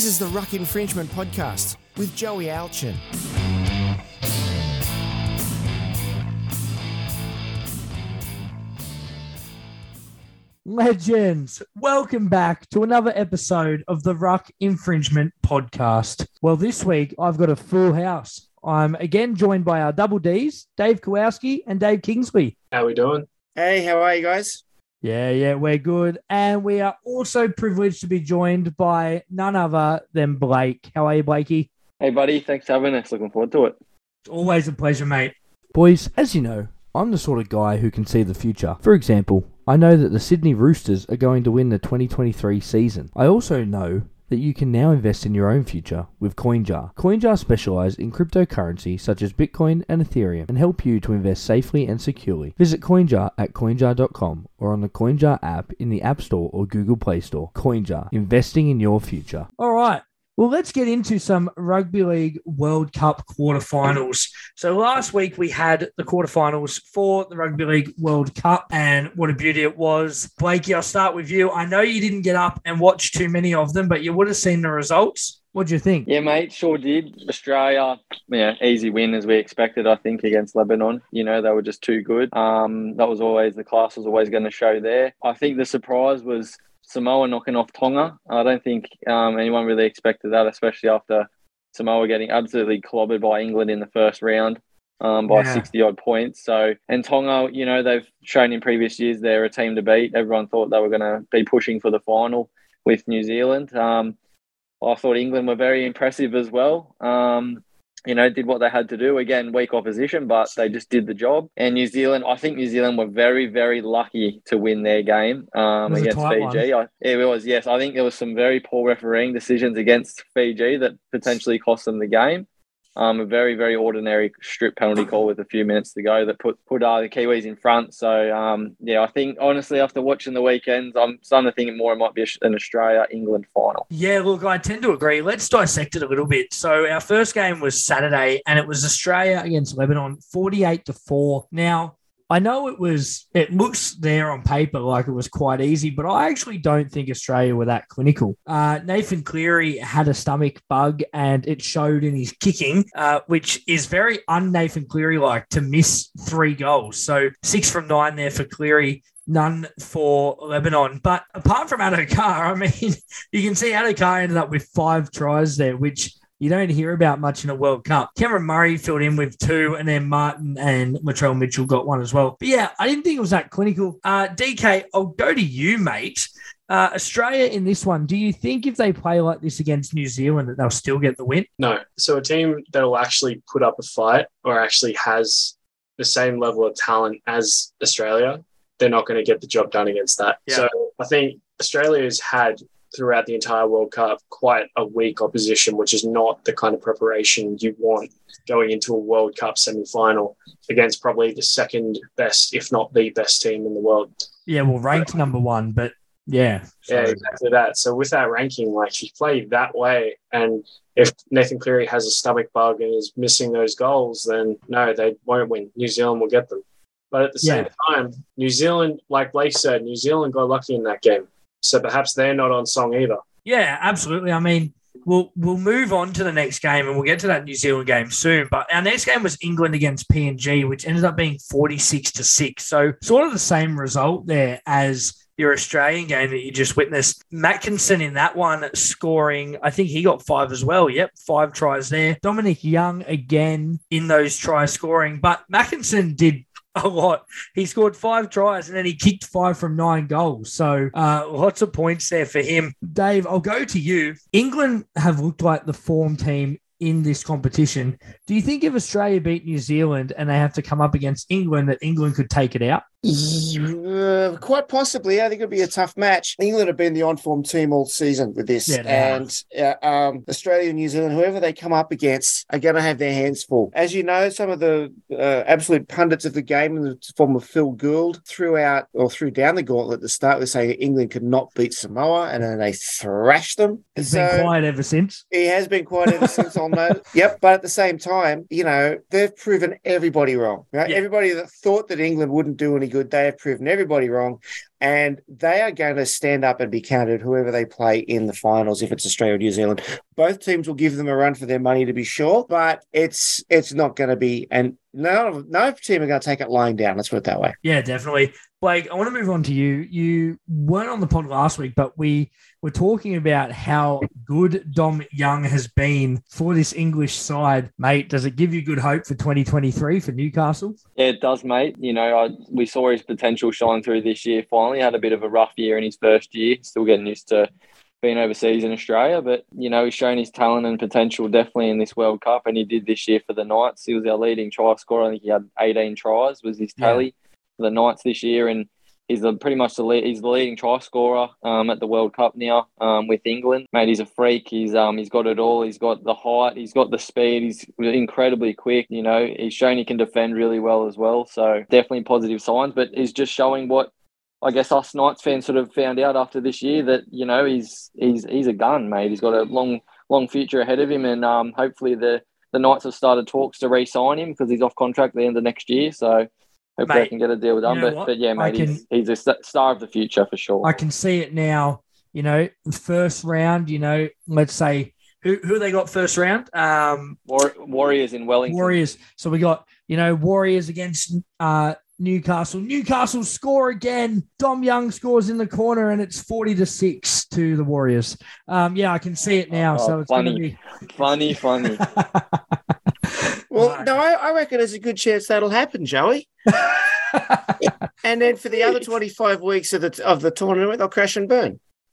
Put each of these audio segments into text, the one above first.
This is the Ruck Infringement Podcast with Joey Alchin. Legends, welcome back to another episode of the Ruck Infringement Podcast. Well, this week I've got a full house. I'm again joined by our double Ds, Dave Kowalski and Dave Kingsley. How we doing? Hey, how are you guys? Yeah, yeah, we're good. And we are also privileged to be joined by none other than Blake. How are you, Blakey? Hey, buddy. Thanks for having us. Looking forward to it. It's always a pleasure, mate. Boys, as you know, I'm the sort of guy who can see the future. For example, I know that the Sydney Roosters are going to win the 2023 season. I also know that you can now invest in your own future with CoinJar. CoinJar specialize in cryptocurrency such as Bitcoin and Ethereum and help you to invest safely and securely. Visit CoinJar at coinjar.com or on the CoinJar app in the App Store or Google Play Store. CoinJar, investing in your future. All right. Well, let's get into some Rugby League World Cup quarterfinals. So last week we had the quarterfinals for the Rugby League World Cup, and what a beauty it was. Blakey, I'll start with you. I know you didn't get up and watch too many of them, but you would have seen the results. What do you think? Yeah, mate, sure did. Australia, yeah, easy win as we expected, I think, against Lebanon. You know, they were just too good. Um, that was always the class was always going to show there. I think the surprise was Samoa knocking off Tonga. I don't think um, anyone really expected that, especially after Samoa getting absolutely clobbered by England in the first round um, by Yeah. 60 odd points. So, and Tonga, you know, they've shown in previous years they're a team to beat. Everyone thought they were going to be pushing for the final with New Zealand. Um, I thought England were very impressive as well. Um, you know, did what they had to do. Again, weak opposition, but they just did the job. And New Zealand, I think New Zealand were very, very lucky to win their game um, It was a against Fiji. I, it was, yes. I think there was some very poor refereeing decisions against Fiji that potentially cost them the game. Um, a very, very ordinary strip penalty call with a few minutes to go that put put uh, the Kiwis in front. So, um, yeah, I think honestly, after watching the weekends, I'm starting to think more it might be an Australia England final. Yeah, look, I tend to agree. Let's dissect it a little bit. So our first game was Saturday, and it was Australia against Lebanon, forty-eight to four. Now I know it was. It looks there on paper like it was quite easy, but I actually don't think Australia were that clinical. Uh, Nathan Cleary had a stomach bug, and it showed in his kicking, uh, which is very un Nathan Cleary like to miss three goals. So six from nine there for Cleary none for Lebanon. But apart from Addo-Carr, I mean, you can see Addo-Carr ended up with five tries there, which you don't hear about much in a World Cup. Cameron Murray filled in with two, and then Martin and Latrell Mitchell got one as well. But yeah, I didn't think it was that clinical. Uh, DK, I'll go to you, mate. Uh, Australia in this one, do you think if they play like this against New Zealand that they'll still get the win? No. So a team that will actually put up a fight or actually has the same level of talent as Australia, they're not going to get the job done against that. Yeah. So I think Australia has had throughout the entire World Cup quite a weak opposition, which is not the kind of preparation you want going into a World Cup semi-final against probably the second best, if not the best team in the world. Yeah, well, ranked number one, but yeah. Yeah, exactly that. So with that ranking, like if you play that way, and if Nathan Cleary has a stomach bug and is missing those goals, then no, they won't win. New Zealand will get them. But at the same time, New Zealand, like Blake said, New Zealand got lucky in that game. So perhaps they're not on song either. Yeah, absolutely. I mean, we'll we'll move on to the next game and we'll get to that New Zealand game soon. But our next game was England against PNG, which ended up being 46 to 6. So sort of the same result there as your Australian game that you just witnessed. Makinson in that one scoring, I think he got five as well. Yep, five tries there. Dominic Young again in those try scoring, but Makinson did a lot. He scored five tries and then he kicked five from nine goals. So uh, lots of points there for him. Dave, I'll go to you. England have looked like the form team in this competition. Do you think if Australia beat New Zealand and they have to come up against England, that England could take it out? Uh, quite possibly. I think it'll be a tough match. England have been the on-form team all season with this, Yeah, and uh, um, Australia, New Zealand, whoever they come up against, are going to have their hands full. As you know, some of the uh, absolute pundits of the game, in the form of Phil Gould, threw out or threw down the gauntlet at the start with saying England could not beat Samoa, and then they thrashed them. It's been quiet ever since. He has been quiet ever since I'll know. Yep. But at the same time, you know, they've proven everybody wrong. Right? Yeah. Everybody that thought that England wouldn't do any good, they have proven everybody wrong. And they are going to stand up and be counted whoever they play in the finals if it's Australia or New Zealand. Both teams will give them a run for their money to be sure, but it's it's not going to be and no no team are going to take it lying down. Let's put it that way. Yeah, definitely. Blake, I want to move on to you. You weren't on the pod last week, but we were talking about how good Dom Young has been for this English side. Mate, does it give you good hope for 2023 for Newcastle? Yeah, it does, mate. You know, I, we saw his potential shine through this year. Finally, had a bit of a rough year in his first year. Still getting used to being overseas in Australia, but you know he's shown his talent and potential definitely in this World Cup, and he did this year for the Knights. He was our leading try scorer. I think he had 18 tries was his tally yeah. for the Knights this year, and he's the, pretty much the lead, he's the leading try scorer um, at the World Cup now um, with England. Mate, he's a freak. He's um he's got it all. He's got the height. He's got the speed. He's incredibly quick. You know, he's shown he can defend really well as well. So definitely positive signs. But he's just showing what I guess us Knights fans sort of found out after this year that you know he's he's he's a gun, mate. He's got a long long future ahead of him, and um, hopefully the the Knights have started talks to re-sign him because he's off contract at the end of next year. So hopefully they can get a deal done. You know but, but yeah, mate, can, he's, he's a star of the future for sure. I can see it now. You know, first round. You know, let's say who who they got first round? Um, War- Warriors in Wellington. Warriors. So we got you know Warriors against uh, Newcastle. Newcastle score again. Dom Young scores in the corner, and it's forty to six to the Warriors. Um, yeah, I can see it now. Oh, so it's funny, be funny, funny. well, no, I, I, reckon there's a good chance that'll happen, Joey. and then for the other twenty-five weeks of the of the tournament, they'll crash and burn.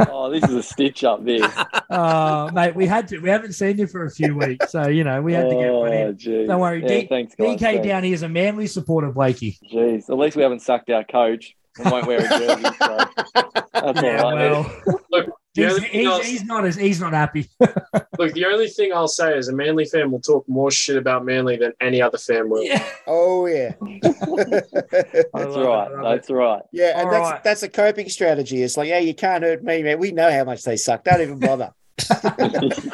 oh, this is a stitch up this. Oh, mate, we had to. We haven't seen you for a few weeks, so you know we had to get one in. Oh, geez. Don't worry, yeah, D- thanks, guys, DK thanks. down here is a manly supporter, Blakey. Jeez, at least we haven't sucked our coach. We won't wear a jersey. So that's yeah, all right. Well, look, he's, he's, he's, not as he's not happy. look, the only thing I'll say is a Manly fan will talk more shit about Manly than any other fan will. Yeah. Oh yeah. that's right. That's right. Yeah, and that's right. that's a coping strategy. It's like, yeah, you can't hurt me, man. We know how much they suck. Don't even bother.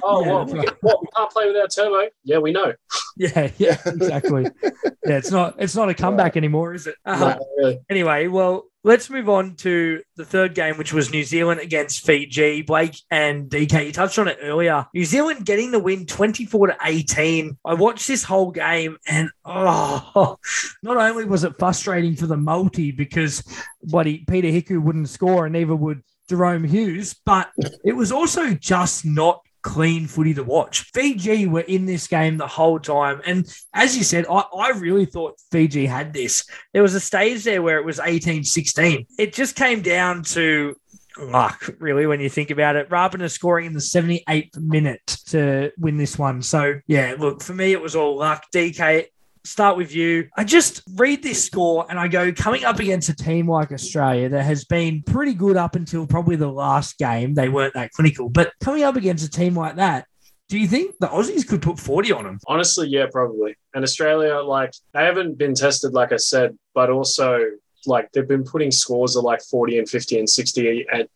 oh, yeah, what, what? We can't play without Turbo? Yeah, we know. Yeah, yeah, exactly. yeah, it's not it's not a comeback anymore, is it? No, uh-huh. really. Anyway, well, let's move on to the third game, which was New Zealand against Fiji. Blake and DK, you touched on it earlier. New Zealand getting the win 24 to 18. I watched this whole game and oh, not only was it frustrating for the multi because buddy Peta Hiku wouldn't score and neither would Jahrome Hughes, but it was also just not clean footy to watch. Fiji were in this game the whole time. And as you said, I, I really thought Fiji had this. There was a stage there where it was 18 16. It just came down to luck, really, when you think about it. Rapana scoring in the 78th minute to win this one. So, yeah, look, for me, it was all luck. DK, start with you. I just read this score and I go, coming up against a team like Australia that has been pretty good up until probably the last game. They weren't that clinical, but coming up against a team like that, do you think the Aussies could put 40 on them? Honestly, yeah, probably. And Australia, like, they haven't been tested, like I said, but also, like, they've been putting scores of like 40 and 50 and 60 and,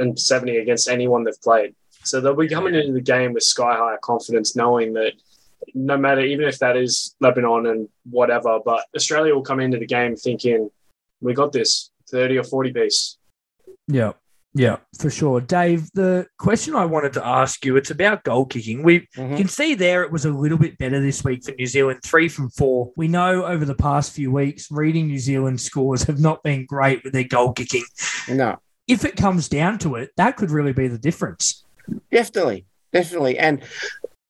and 70 against anyone they've played. So they'll be coming into the game with sky high confidence, knowing that no matter even if that is Lebanon and whatever, but Australia will come into the game thinking we got this 30 or 40 piece. Yeah. Yeah, for sure. Dave, the question I wanted to ask you, it's about goal kicking. We mm-hmm. can see there it was a little bit better this week for New Zealand, three from four. We know over the past few weeks, reading New Zealand scores have not been great with their goal kicking. No. If it comes down to it, that could really be the difference. Definitely. Definitely. And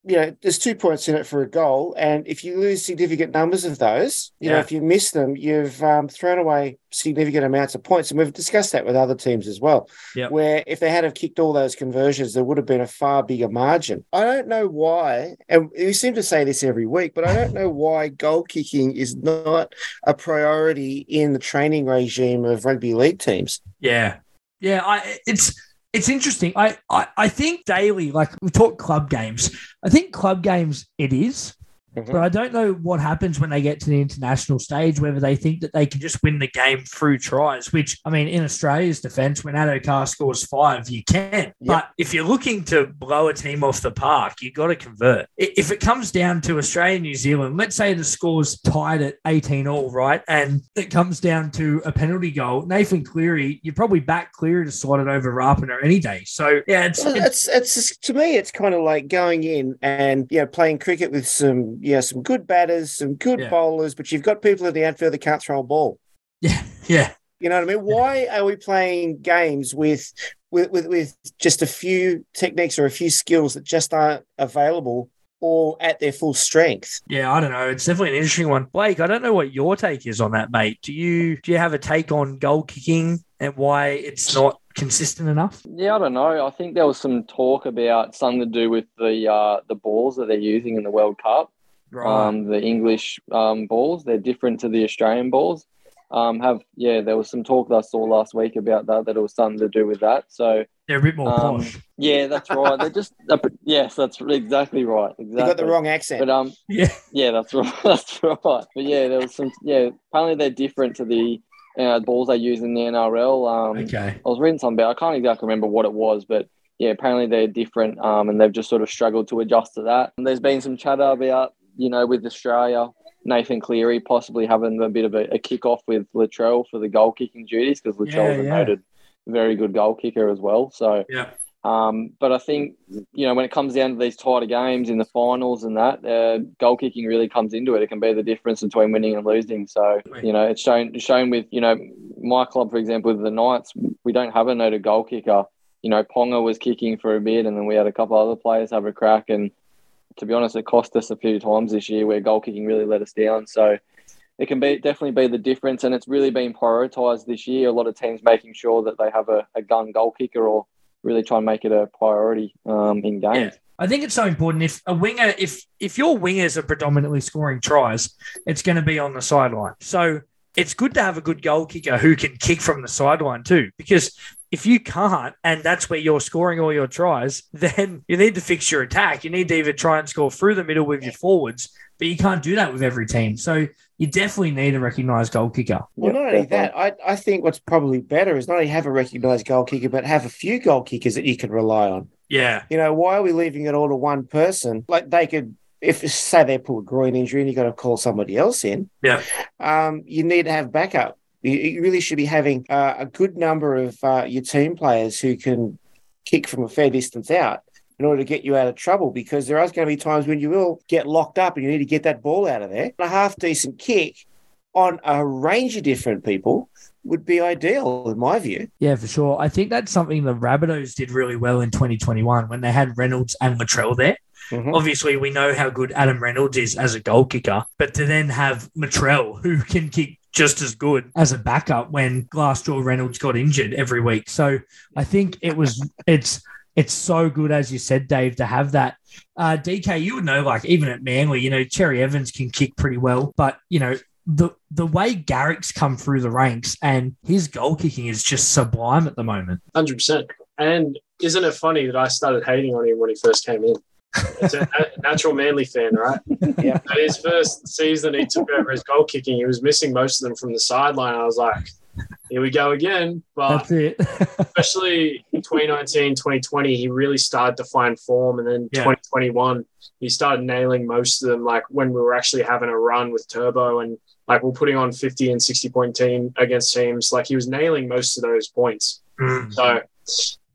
you know, there's two points in it for a goal, and if you lose significant numbers of those, you yeah. know, if you miss them, you've um, thrown away significant amounts of points, and we've discussed that with other teams as well. Yep. Where if they had have kicked all those conversions, there would have been a far bigger margin. I don't know why, and we seem to say this every week, but I don't know why goal kicking is not a priority in the training regime of rugby league teams. Yeah, yeah, I it's it's interesting. I, I, I think daily, like we talk club games, I think club games it is Mhm. But I don't know what happens when they get to the international stage, whether they think that they can just win the game through tries, which, I mean, in Australia's defense, when Addo-Carr scores five, you can. But if you're looking to blow a team off the park, you've got to convert. If it comes down to Australia, and New Zealand, let's say the score's tied at 18 all, right? And it comes down to a penalty goal. Nathan Cleary, you probably back Cleary to slot it over Rapana any day. So, yeah, it's, Well, it's it's it's to me, it's kind of like going in and you know playing cricket with some you know some good batters, some good Yeah. bowlers, but you've got people in the outfield that can't throw a ball. yeah, yeah. You know what I mean? Why are we playing games with with with, with just a few techniques or a few skills that just aren't available or at their full strength? Yeah, I don't know. It's definitely an interesting one. Blake, I don't know what your take is on that, mate. Do you do you have a take on goal kicking and why it's not consistent enough? Yeah, I don't know. I think there was some talk about something to do with the uh, the balls that they're using in the World Cup. Um, the English um, balls they're different to the Australian balls. Um, have yeah, there was some talk that I saw last week about that that it was something to do with that. So They're a bit more um, posh. yeah, that's right. They're just uh, yes, that's exactly right. Exactly. You got the wrong accent. But um, Yeah. yeah, that's right. That's right. But yeah, there was some. Yeah, apparently they're different to the uh, balls they use in the NRL. Um, Okay. I was reading something about. I can't exactly remember what it was, but yeah, apparently they're different, um, and they've just sort of struggled to adjust to that. And there's been some chatter about you know with Australia, Nathan Cleary possibly having a bit of a, a kick off with Latrell for the goal kicking duties because Latrell's Yeah, a noted very good goal kicker as well. So Yeah. um, but I think you know when it comes down to these tighter games in the finals and that, uh, goal kicking really comes into it. It can be the difference between winning and losing. So you know it's shown shown with you know my club for example with the Knights, we don't have a noted goal kicker. You know Ponga was kicking for a bit, and then we had a couple other players have a crack. And to be honest, it cost us a few times this year where goal kicking really let us down. So it can be definitely be the difference, and it's really been prioritised this year. A lot of teams making sure that they have a, a gun goal kicker or really try and make it a priority um, in games. I think it's so important if a winger, if if your wingers are predominantly scoring tries, it's going to be on the sideline. So it's good to have a good goal kicker who can kick from the sideline too, because if you can't, and that's where you're scoring all your tries, then you need to fix your attack. You need to either try and score through the middle with your forwards, but you can't do that with every team. So you definitely need a recognised goal kicker. Well, not only that, I, I think what's probably better is not only have a recognised goal kicker, but have a few goal kickers that you can rely on. Yeah, You know, why are we leaving it all to one person? Like they could, if say they pull a groin injury and you got to call somebody else in. Yeah. Um, you need to have backup. You, really should be having uh, a good number of uh, your team players who can kick from a fair distance out in order to get you out of trouble because there are going to be times when you will get locked up and you need to get that ball out of there. And A half decent kick on a range of different people would be ideal in my view. Yeah, for sure. I think that's something the Rabbitohs did really well in 2021 when they had Reynolds and Latrell there. Mhm. Obviously, we know how good Adam Reynolds is as a goal kicker, but to then have Latrell, who can kick just as good as a backup when Glassjaw Reynolds got injured every week. So I think it was it's it's so good as you said, Dave, to have that. Uh, DK, you would know, like even at Manly, you know, Cherry Evans can kick pretty well, but you know. The, the way Garrick's come through the ranks and his goal kicking is just sublime at the moment. Hundred percent. And isn't it funny that I started hating on him when he first came in? It's a a natural Manly fan, right? Yeah. At his first season, he took over his goal kicking. He was missing most of them from the sideline. I was like, here we go again. But That's it. especially in 2019, 2020, he really started to find form. And then Yeah. 2021, he started nailing most of them, like when we were actually having a run with Turbo and like we're putting on 50 and 60 point team against teams. Like he was nailing most of those points. Mm. So,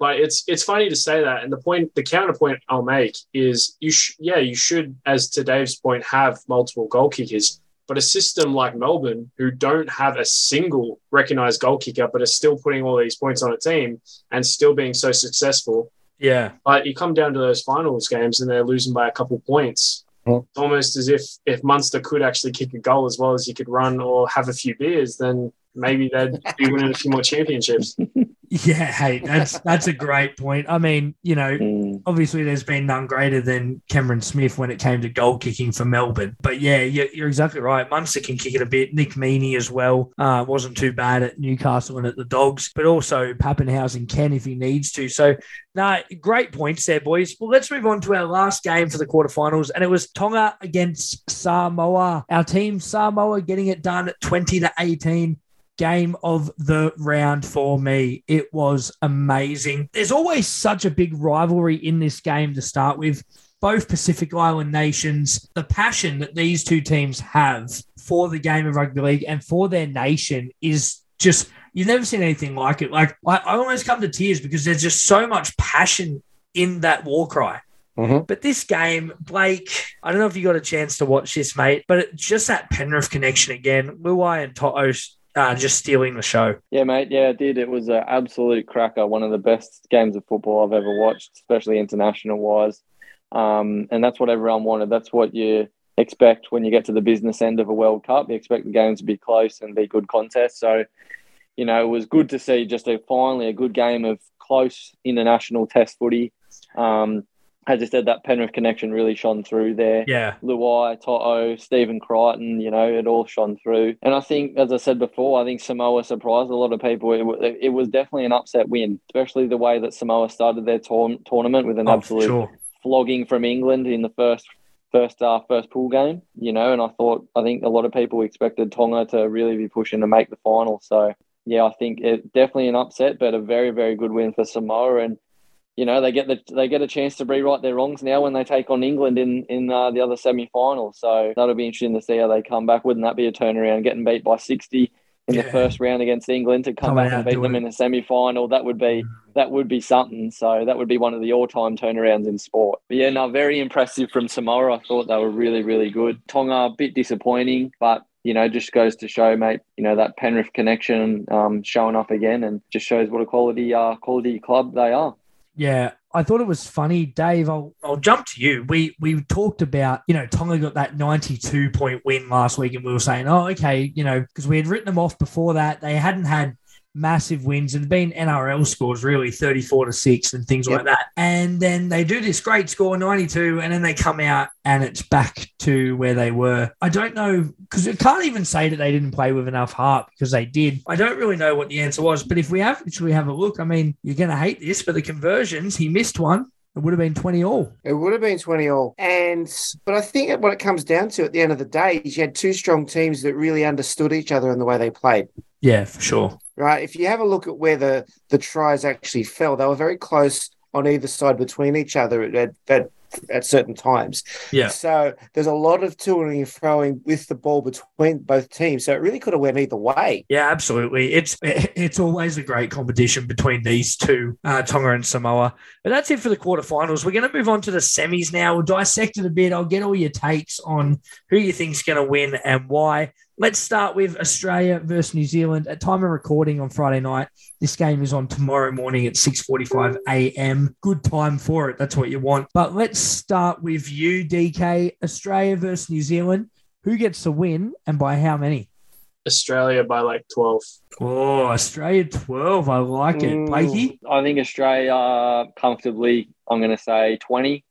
but it's it's funny to say that. And the point, the counterpoint I'll make is you, sh- yeah, you should, as to Dave's point, have multiple goal kickers. But a system like Melbourne, who don't have a single recognized goal kicker, but are still putting all these points on a team and still being so successful, Yeah. but you come down to those finals games and they're losing by a couple points. It's almost as if if Munster could actually kick a goal as well as he could run or have a few beers, then maybe they'd be winning a few more championships. Yeah, hey, that's that's a great point. I mean, you know, Mm. obviously there's been none greater than Cameron Smith when it came to goal kicking for Melbourne. But yeah, you're, you're exactly right. Munster can kick it a bit. Nick Meaney as well uh, wasn't too bad at Newcastle and at the Dogs, but also Papenhuyzen can if he needs to. So, no, great points there, boys. Well, let's move on to our last game for the quarterfinals, and it was Tonga against Samoa. Our team Samoa getting it done at 20 to 18 game of the round for me. It was amazing. There's always such a big rivalry in this game to start with. Both Pacific Island nations, the passion that these two teams have for the game of rugby league and for their nation is just, you've never seen anything like it. Like, I, I almost come to tears because there's just so much passion in that war cry. Mhm. But this game, Blake, I don't know if you got a chance to watch this, mate, but just that Penrith connection again. Luai and Toto uh, just stealing the show. Yeah, mate. Yeah, it did. It was an absolute cracker. One of the best games of football I've ever watched, especially international wise. Um, and that's what everyone wanted. That's what you expect when you get to the business end of a World Cup. You expect the games to be close and be good contests. So, you know, it was good to see just a finally a good game of close international test footy. Um, as I said, that Penrith connection really shone through there. Yeah. Luai, Toto, Stephen Crichton, you know, it all shone through. And I think, as I said before, I think Samoa surprised a lot of people. It, it was definitely an upset win, especially the way that Samoa started their tour- tournament with an Oh, absolute sure. flogging from England in the first first uh, first pool game, you know, and I thought I think a lot of people expected Tonga to really be pushing to make the final. So yeah, I think it definitely an upset, but a very very good win for Samoa, and you know they get the they get a chance to rewrite their wrongs now when they take on England in in uh, the other semi final. So that'll be interesting to see how they come back. Wouldn't that be a turnaround? Getting beat by sixty. In the first round against England to come back and beat them it. in a semi-final, that would be that would be something. So that would be one of the all-time turnarounds in sport. But yeah, no, very impressive from Samoa. I thought they were really, really good. Tonga a bit disappointing, but you know, just goes to show, mate. You know that Penrith connection um, showing up again, and just shows what a quality uh, quality club they are. Yeah, I thought it was funny, Dave. I'll, I'll jump to you. We we talked about you know Tonga got that ninety two point win last week, and we were saying, oh, okay, you know, because we had written them off before that. They hadn't had massive wins and been NRL scores really 34 to 6 and things Yep. like that. And then they do this great score 92 and then they come out and it's back to where they were. I don't know because I can't even say that they didn't play with enough heart because they did. I don't really know what the answer was, but if we have actually have a look, I mean, you're going to hate this, but the conversions, he missed one. It would have been 20 all. It would have been 20 all. And but I think what it comes down to at the end of the day is you had two strong teams that really understood each other and the way they played. Yeah, for sure. Right. If you have a look at where the, the tries actually fell, they were very close on either side between each other at, at, at certain times. Yeah. So there's a lot of toing and throwing with the ball between both teams. So it really could have went either way. Yeah, absolutely. It's it's always a great competition between these two, uh, Tonga and Samoa. But that's it for the quarterfinals. We're going to move on to the semis now. We'll dissect it a bit. I'll get all your takes on who you think's going to win and why. Let's start with Australia versus New Zealand. At time of recording on Friday night, this game is on tomorrow morning at 6:45 a.m. Good time for it. That's what you want. But let's start with you, DK. Australia versus New Zealand. Who gets the win and by how many? Australia by like 12. Oh, Australia 12. I like it. Mm. Blakey? I think Australia comfortably. I'm going to say 20.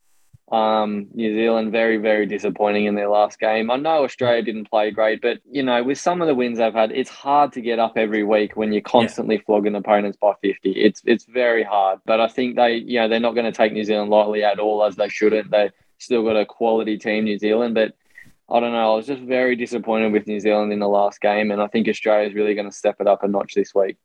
Um, New Zealand very very disappointing in their last game. I know Australia didn't play great, but you know with some of the wins they've had, it's hard to get up every week when you're constantly flogging opponents by 50. It's it's very hard. But I think they you know they're not going to take New Zealand lightly at all as they shouldn't. They still got a quality team, New Zealand, but. I don't know. I was just very disappointed with New Zealand in the last game, and I think Australia is really going to step it up a notch this week.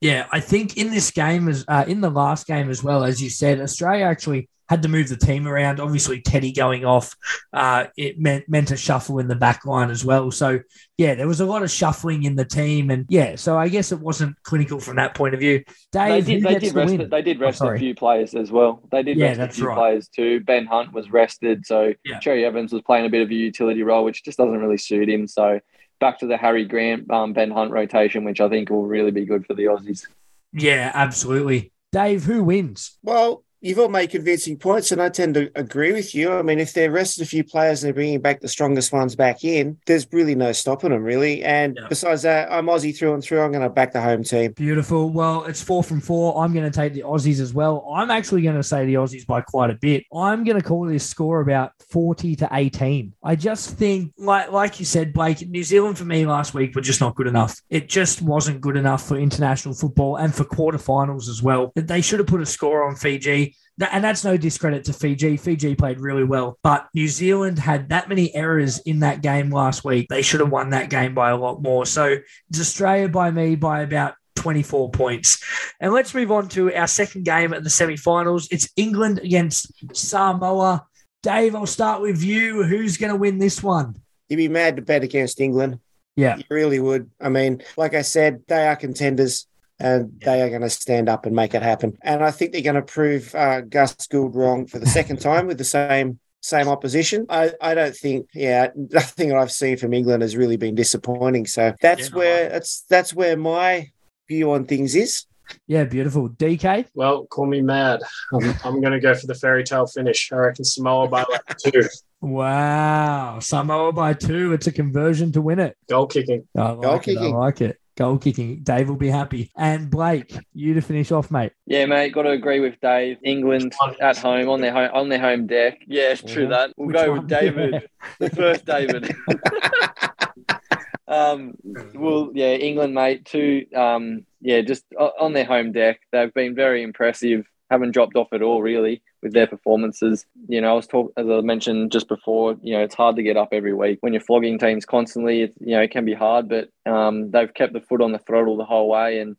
Yeah, I think in this game, as uh, in the last game as well, as you said, Australia actually had to move the team around. Obviously, Teddy going off, uh, it meant meant a shuffle in the back line as well. So yeah, there was a lot of shuffling in the team, and yeah, so I guess it wasn't clinical from that point of view. Dave, they did. They gets did the rest. win? They did Oh, rest a few players as well. They did Yeah, rest a few right. players too. Ben Hunt was rested, so Yeah. Cherry Evans was playing a bit of a utility role, which just doesn't really suit him. So back to the Harry Grant, um, Ben Hunt rotation, which I think will really be good for the Aussies. Yeah, absolutely. Dave, who wins? Well, you've all made convincing points, and I tend to agree with you. I mean, if they're rested a few players and they're bringing back the strongest ones back in, there's really no stopping them, really. And Yeah. besides that, I'm Aussie through and through. I'm going to back the home team. Beautiful. Well, it's four from four. I'm going to take the Aussies as well. I'm actually going to say the Aussies by quite a bit. I'm going to call this score about 40 to 18. I just think, like like you said, Blake, New Zealand for me last week were just not good enough. It just wasn't good enough for international football and for quarterfinals as well. They should have put a score on Fiji. And that's no discredit to Fiji. Fiji played really well, but New Zealand had that many errors in that game last week. They should have won that game by a lot more. So it's Australia by me by about 24 points. And let's move on to our second game at the semi-finals. It's England against Samoa. Dave, I'll start with you. Who's going to win this one? You'd be mad to bet against England. Yeah. You really would. I mean, like I said, they are contenders and they are going to stand up and make it happen. And I think they're going to prove uh, Gus Gould wrong for the second time with the same same opposition. I, I don't think, yeah, nothing that I've seen from England has really been disappointing. So that's Yeah, no, where that's that's where my view on things is. Yeah, beautiful. DK? Well, call me mad. I'm, I'm going to go for the fairy tale finish. I reckon Samoa by like two. Wow. Samoa by two. It's a conversion to win it. Goal kicking. I like Goal it. I like it. Goal kicking. Dave will be happy. And Blake, you to finish off, mate. Yeah, mate, got to agree with Dave. England at home on their home on their home deck. Yeah, it's true Mhm. that. We'll Which go one? with David, the first David. um, well, yeah, England, mate. Two, um, yeah, just on their home deck, they've been very impressive. Haven't dropped off at all, really, with their performances. You know, I was talking as I mentioned just before. You know, it's hard to get up every week when you're flogging teams constantly. It's, you know, it can be hard, but um, they've kept the foot on the throttle the whole way, and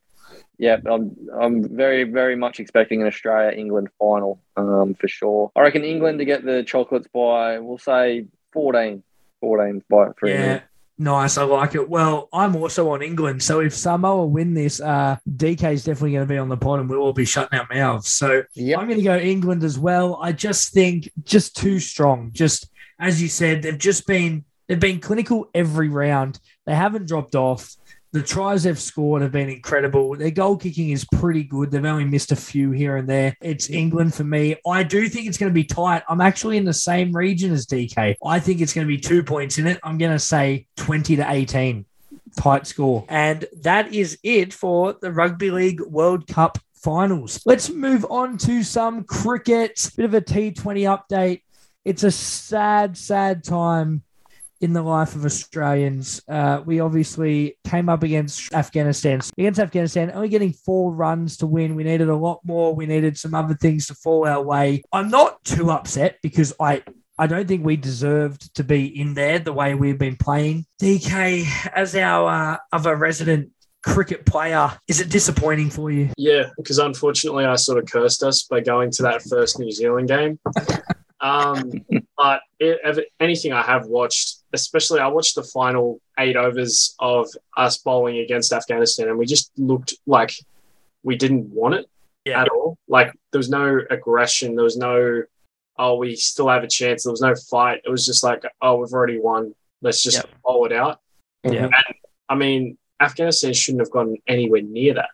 yeah, I'm I'm very very much expecting an Australia England final um, for sure. I reckon England to get the chocolates by we'll say 14, 14 by for Yeah. Nice. I like it. Well, I'm also on England. So if Samoa win this, uh, DK is definitely going to be on the pod and we'll all be shutting our mouths. So Yep. I'm going to go England as well. I just think just too strong. Just as you said, they've just been they've been clinical every round. They haven't dropped off. The tries they've scored have been incredible. Their goal kicking is pretty good. They've only missed a few here and there. It's England for me. I do think it's going to be tight. I'm actually in the same region as DK. I think it's going to be two points in it. I'm going to say 20 to 18 tight score. And that is it for the Rugby League World Cup finals. Let's move on to some cricket. Bit of a T20 update. It's a sad, sad time in the life of Australians. Uh, we obviously came up against Afghanistan. Against Afghanistan, only getting four runs to win. We needed a lot more. We needed some other things to fall our way. I'm not too upset because I I don't think we deserved to be in there the way we've been playing. DK, as our uh, other resident cricket player, is it disappointing for you? Yeah, because unfortunately, I sort of cursed us by going to that first New Zealand game. Um, but it, anything I have watched, especially I watched the final eight overs of us bowling against Afghanistan, and we just looked like we didn't want it Yeah. at all. Like there was no aggression, there was no, oh, we still have a chance. There was no fight. It was just like, oh, we've already won. Let's just Yep. bowl it out. Yeah. I mean, Afghanistan shouldn't have gone anywhere near that.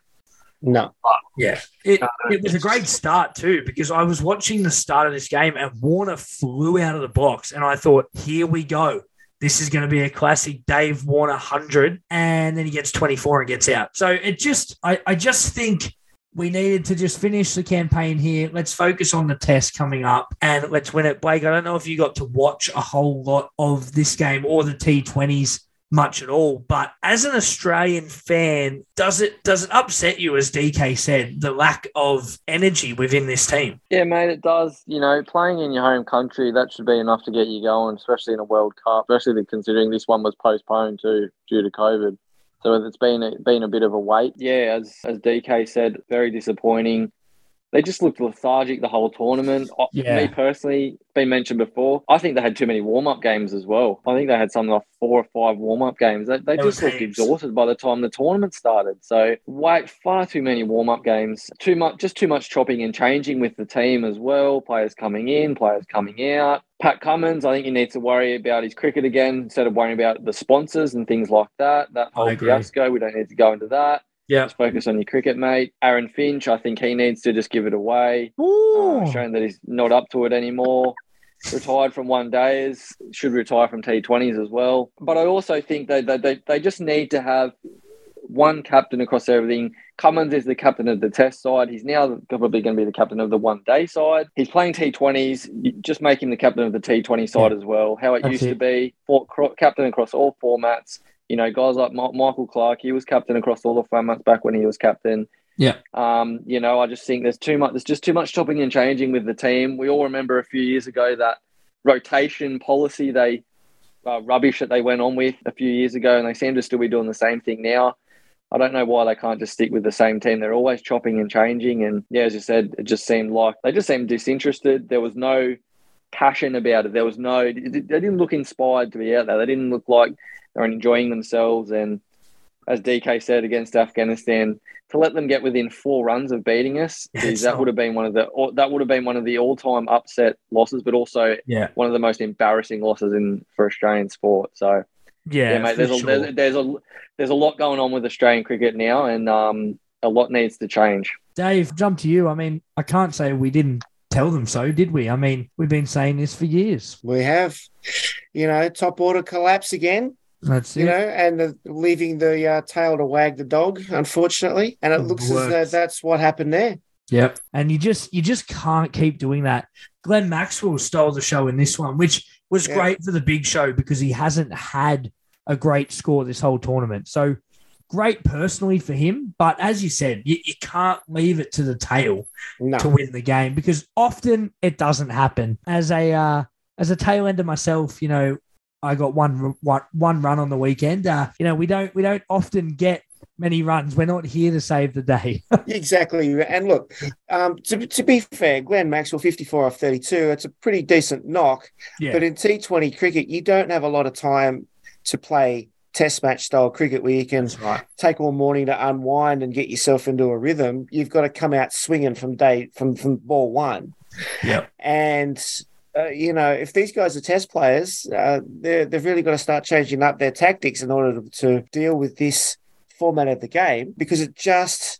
No. Yeah. It, Uh, it was a great start too because I was watching the start of this game and Warner flew out of the box and I thought, here we go. This is going to be a classic Dave Warner 100 and then he gets 24 and gets out. So it just I, I just think we needed to just finish the campaign here. Let's focus on the test coming up and let's win it. Blake, I don't know if you got to watch a whole lot of this game or the T20s much at all. But as an Australian fan, does it does it upset you, as DK said, the lack of energy within this team? Yeah, mate, it does. You know, playing in your home country, that should be enough to get you going, especially in a World Cup, especially considering this one was postponed too due to COVID. So it's been a, been a bit of a wait. Yeah, as, as DK said, very disappointing. They just looked lethargic the whole tournament. Yeah. Me personally, been mentioned before, I think they had too many warm up games as well. I think they had something like four or five warm up games. They, they just looked heaps. exhausted by the time the tournament started. So, wait, far too many warm up games. Too much, just too much chopping and changing with the team as well. Players coming in, players coming out. Pat Cummins, I think he needs to worry about his cricket again instead of worrying about the sponsors and things like that. That whole fiasco, we don't need to go into that. Yeah. Just focus on your cricket, mate. Aaron Finch, I think he needs to just give it away. Ooh. Uh, showing that he's not up to it anymore. Retired from one days, should retire from T20s as well. But I also think they, they, they, they just need to have one captain across everything. Cummins is the captain of the test side. He's now probably going to be the captain of the one day side. He's playing T20s. You Just make him the captain of the T20 side as well. How it That's used to be, for, captain across all formats. You know, guys like Ma- Michael Clarke, he was captain across all the months back when he was captain. Yeah. Um, you know, I just think there's too much. There's just too much chopping and changing with the team. We all remember a few years ago that rotation policy they uh, rubbish that they went on with a few years ago, and they seem to still be doing the same thing now. I don't know why they can't just stick with the same team. They're always chopping and changing, and yeah, as you said, it just seemed like they just seemed disinterested. There was no passion about it. There was no. They didn't look inspired to be out there. They didn't look like they were enjoying themselves. And as DK said against Afghanistan, to let them get within four runs of beating us, Yeah, geez, that not- would have been one of the or- that would have been one of the all time upset losses, but also Yeah. one of the most embarrassing losses in for Australian sport. So Yeah, yeah, mate, for there's a, there's, there's a there's a lot going on with Australian cricket now, and um, a lot needs to change. Dave, jump to you. I mean, I can't say we didn't tell them so, did we? I mean, we've been saying this for years. We have, you know, top order collapse again. That's you it. know, and the, leaving the uh, tail to wag the dog, unfortunately. And it looks as though that's what happened there. Yep. And you just you just can't keep doing that. Glenn Maxwell stole the show in this one, which was Yeah. great for the big show because he hasn't had a great score this whole tournament. So great personally for him. But as you said, you, you can't leave it to the tail No. to win the game because often it doesn't happen. As a uh, as a tail ender myself, you know, I got one one one run on the weekend. Uh, you know, we don't we don't often get many runs. We're not here to save the day. Exactly. And look, um, to, to be fair, Glenn Maxwell, 54 off 32, it's a pretty decent knock. yeah. But in T20 cricket, you don't have a lot of time to play test match style cricket where you can right. take all morning to unwind and get yourself into a rhythm. You've got to come out swinging from day from, from ball one. Yep. And uh, you know, if these guys are test players, uh, they've really got to start changing up their tactics in order to, to deal with this format of the game because it just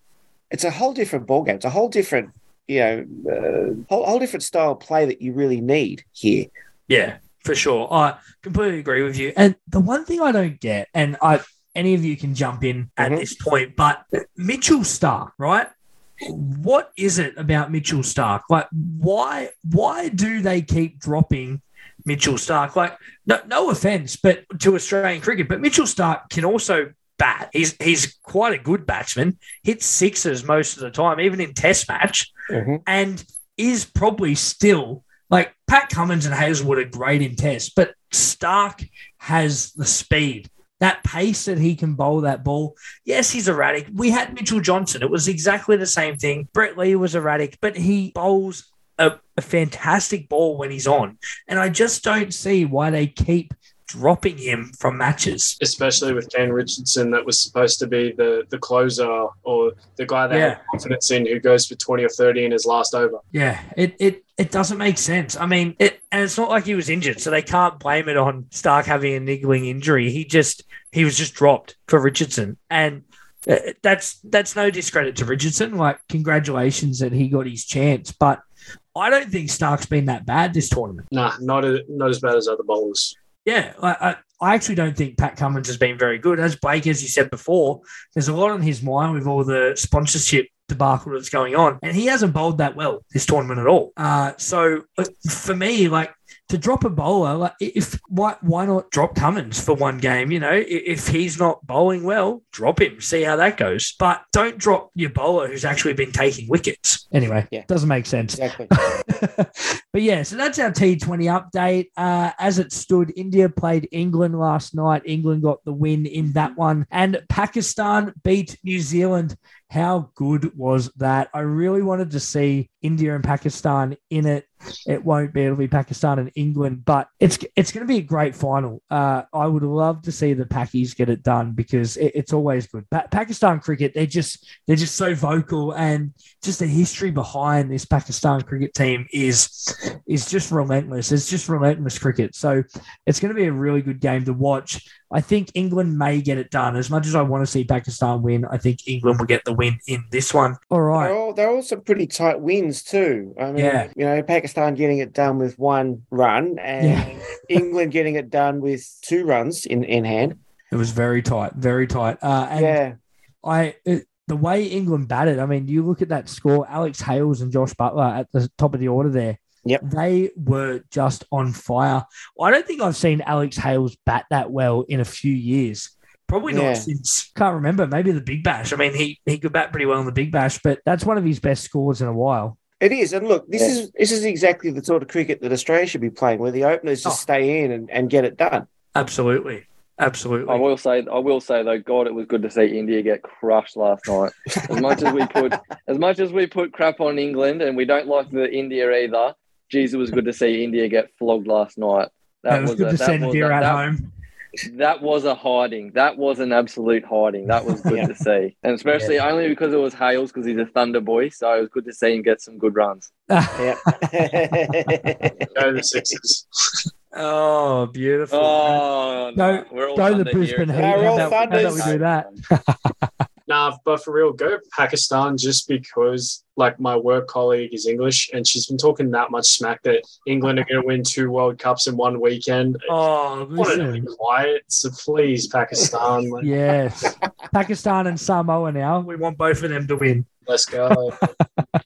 it's a whole different ballgame. It's a whole different, you know, uh, whole, whole different style of play that you really need here. Yeah, for sure. I completely agree with you. And the one thing I don't get, and I any of you can jump in at Mhm. this point, but Mitchell Starc, right? What is it about Mitchell Starc? Like, why why do they keep dropping Mitchell Starc? Like, no, no offense, but to Australian cricket, but Mitchell Starc can also bat. He's he's quite a good batsman. Hits sixes most of the time, even in Test match mm-hmm. and is probably still like Pat Cummins and Hazlewood are great in Test, but Starc has the speed, that pace that he can bowl that ball. Yes, he's erratic. We had Mitchell Johnson. It was exactly the same thing. Brett Lee was erratic, but he bowls a, a fantastic ball when he's on. And I just don't see why they keep dropping him from matches. especially with Kane Richardson, that was supposed to be the the closer or the guy they Yeah. have confidence in who goes for 20 or 30 in his last over. Yeah, it it it doesn't make sense. I mean, it and it's not like he was injured, so they can't blame it on Starc having a niggling injury. He just he was just dropped for Richardson, and uh, that's that's no discredit to Richardson. Like, congratulations that he got his chance, but I don't think Starc's been that bad this tournament. Nah, not a, not as bad as other bowlers. Yeah, I, I, actually don't think Pat Cummins has been very good. As Blake, as you said before, there's a lot on his mind with all the sponsorship debacle that's going on, and he hasn't bowled that well this tournament at all. Uh, so uh, for me, like to drop a bowler, like if why why not drop Cummins for one game? You know, if he's not bowling well, drop him, see how that goes. But don't drop your bowler who's actually been taking wickets. Anyway, Yeah. doesn't make sense. Exactly. but yeah, so that's our T20 update. Uh, as it stood, India played England last night. England got the win in that one, and Pakistan beat New Zealand How good was that? I really wanted to see India and Pakistan in it. It won't be. It'll be Pakistan and England, but it's it's going to be a great final. Uh, I would love to see the Pakis get it done because it, it's always good. Pa- Pakistan cricket, they're just they're just so vocal, and just the history behind this Pakistan cricket team is is just relentless. It's just relentless cricket. So it's going to be a really good game to watch. I think England may get it done. As much as I want to see Pakistan win, I think England will get the win in this one. All right. They're all, they're all some pretty tight wins too. I mean, Yeah. you know, Pakistan getting it done with one run and Yeah. England getting it done with two runs in, in hand. It was very tight, very tight. Uh, and yeah. I it, the way England batted, I mean, you look at that score, Alex Hales and Josh Buttler at the top of the order there. Yep. They were just on fire. I don't think I've seen Alex Hales bat that well in a few years. Probably Yeah. not since can't remember. Maybe the Big Bash. I mean, he he could bat pretty well in the Big Bash, but that's one of his best scores in a while. It is. And look, this Yeah. is this is exactly the sort of cricket that Australia should be playing, where the openers just Oh. stay in and, and get it done. Absolutely, absolutely. I will say, I will say though, God, it was good to see India get crushed last night. As much as we put, as much as we put crap on England, and we don't like the India either. Geez, it was good to see India get flogged last night. That, was, good a- to see send was Veer a- at that- home. That was a hiding. That was an absolute hiding. That was good Yeah. to see, and especially only because it was Hales, because he's a Thunder boy. So it was good to see him get some good runs. Yeah. Go the Sixers. oh, beautiful. Oh, Go- no, we're all Go the Thunder Brisbane here. Heat. We're How all about, how about we do that? Nah, but for real, go Pakistan just because like my work colleague is English and she's been talking that much smack that England are going to win two World Cups in one weekend. Oh, I want to be listen. quiet, so please, Pakistan, like, Yes. Pakistan and Samoa now. We want both of them to win. let's go.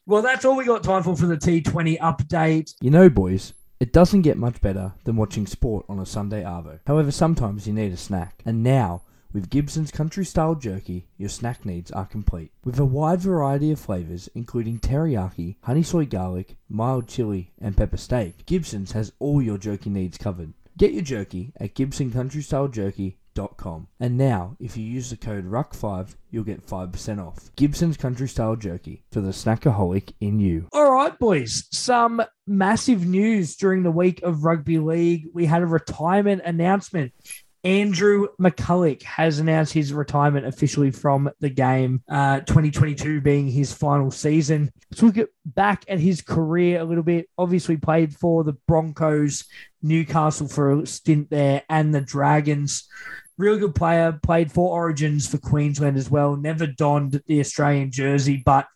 Well, that's all we got time for for the T20 update. You know, boys, it doesn't get much better than watching sport on a Sunday Arvo. However, sometimes you need a snack. And now, with Gibson's country style jerky, your snack needs are complete. With a wide variety of flavours, including teriyaki, honey soy garlic, mild chili, and pepper steak, Gibson's has all your jerky needs covered. Get your jerky at gibsoncountrystylejerky.com. And now, if you use the code RUCK5, you'll get 5% off. Gibson's Country Style Jerky for the snackaholic in you. All right, boys. Some massive news during the week of rugby league. We had a retirement announcement. Andrew McCullough has announced his retirement officially from the game, uh, 2022 being his final season. Let's look at, back at his career a little bit. Obviously, played for the Broncos, Newcastle for a stint there, and the Dragons. Real good player, played four origins for Queensland as well. Never donned the Australian jersey, but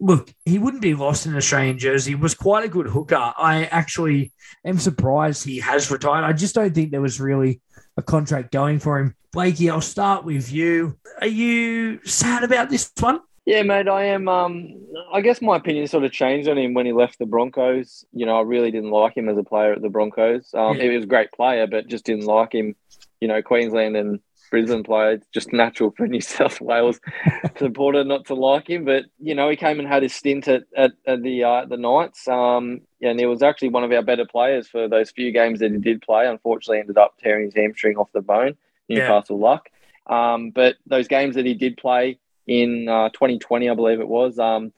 look, he wouldn't be lost in an Australian jersey. Was quite a good hooker. I actually am surprised he has retired. I just don't think there was really a contract going for him. Blakey, I'll start with you. Are you sad about this one? Yeah, mate, I am. Um, I guess my opinion sort of changed on him when he left the Broncos. You know, I really didn't like him as a player at the Broncos. Um, Yeah. He was a great player, but just didn't like him. You know, Queensland and Brisbane player, it's just natural for New South Wales supporter not to like him. But you know, he came and had his stint at at, at the uh, the Knights. Um, and he was actually one of our better players for those few games that he did play. Unfortunately, ended up tearing his hamstring off the bone. Yeah. Newcastle luck. Um, but those games that he did play in uh, 2020, I believe it was. Um,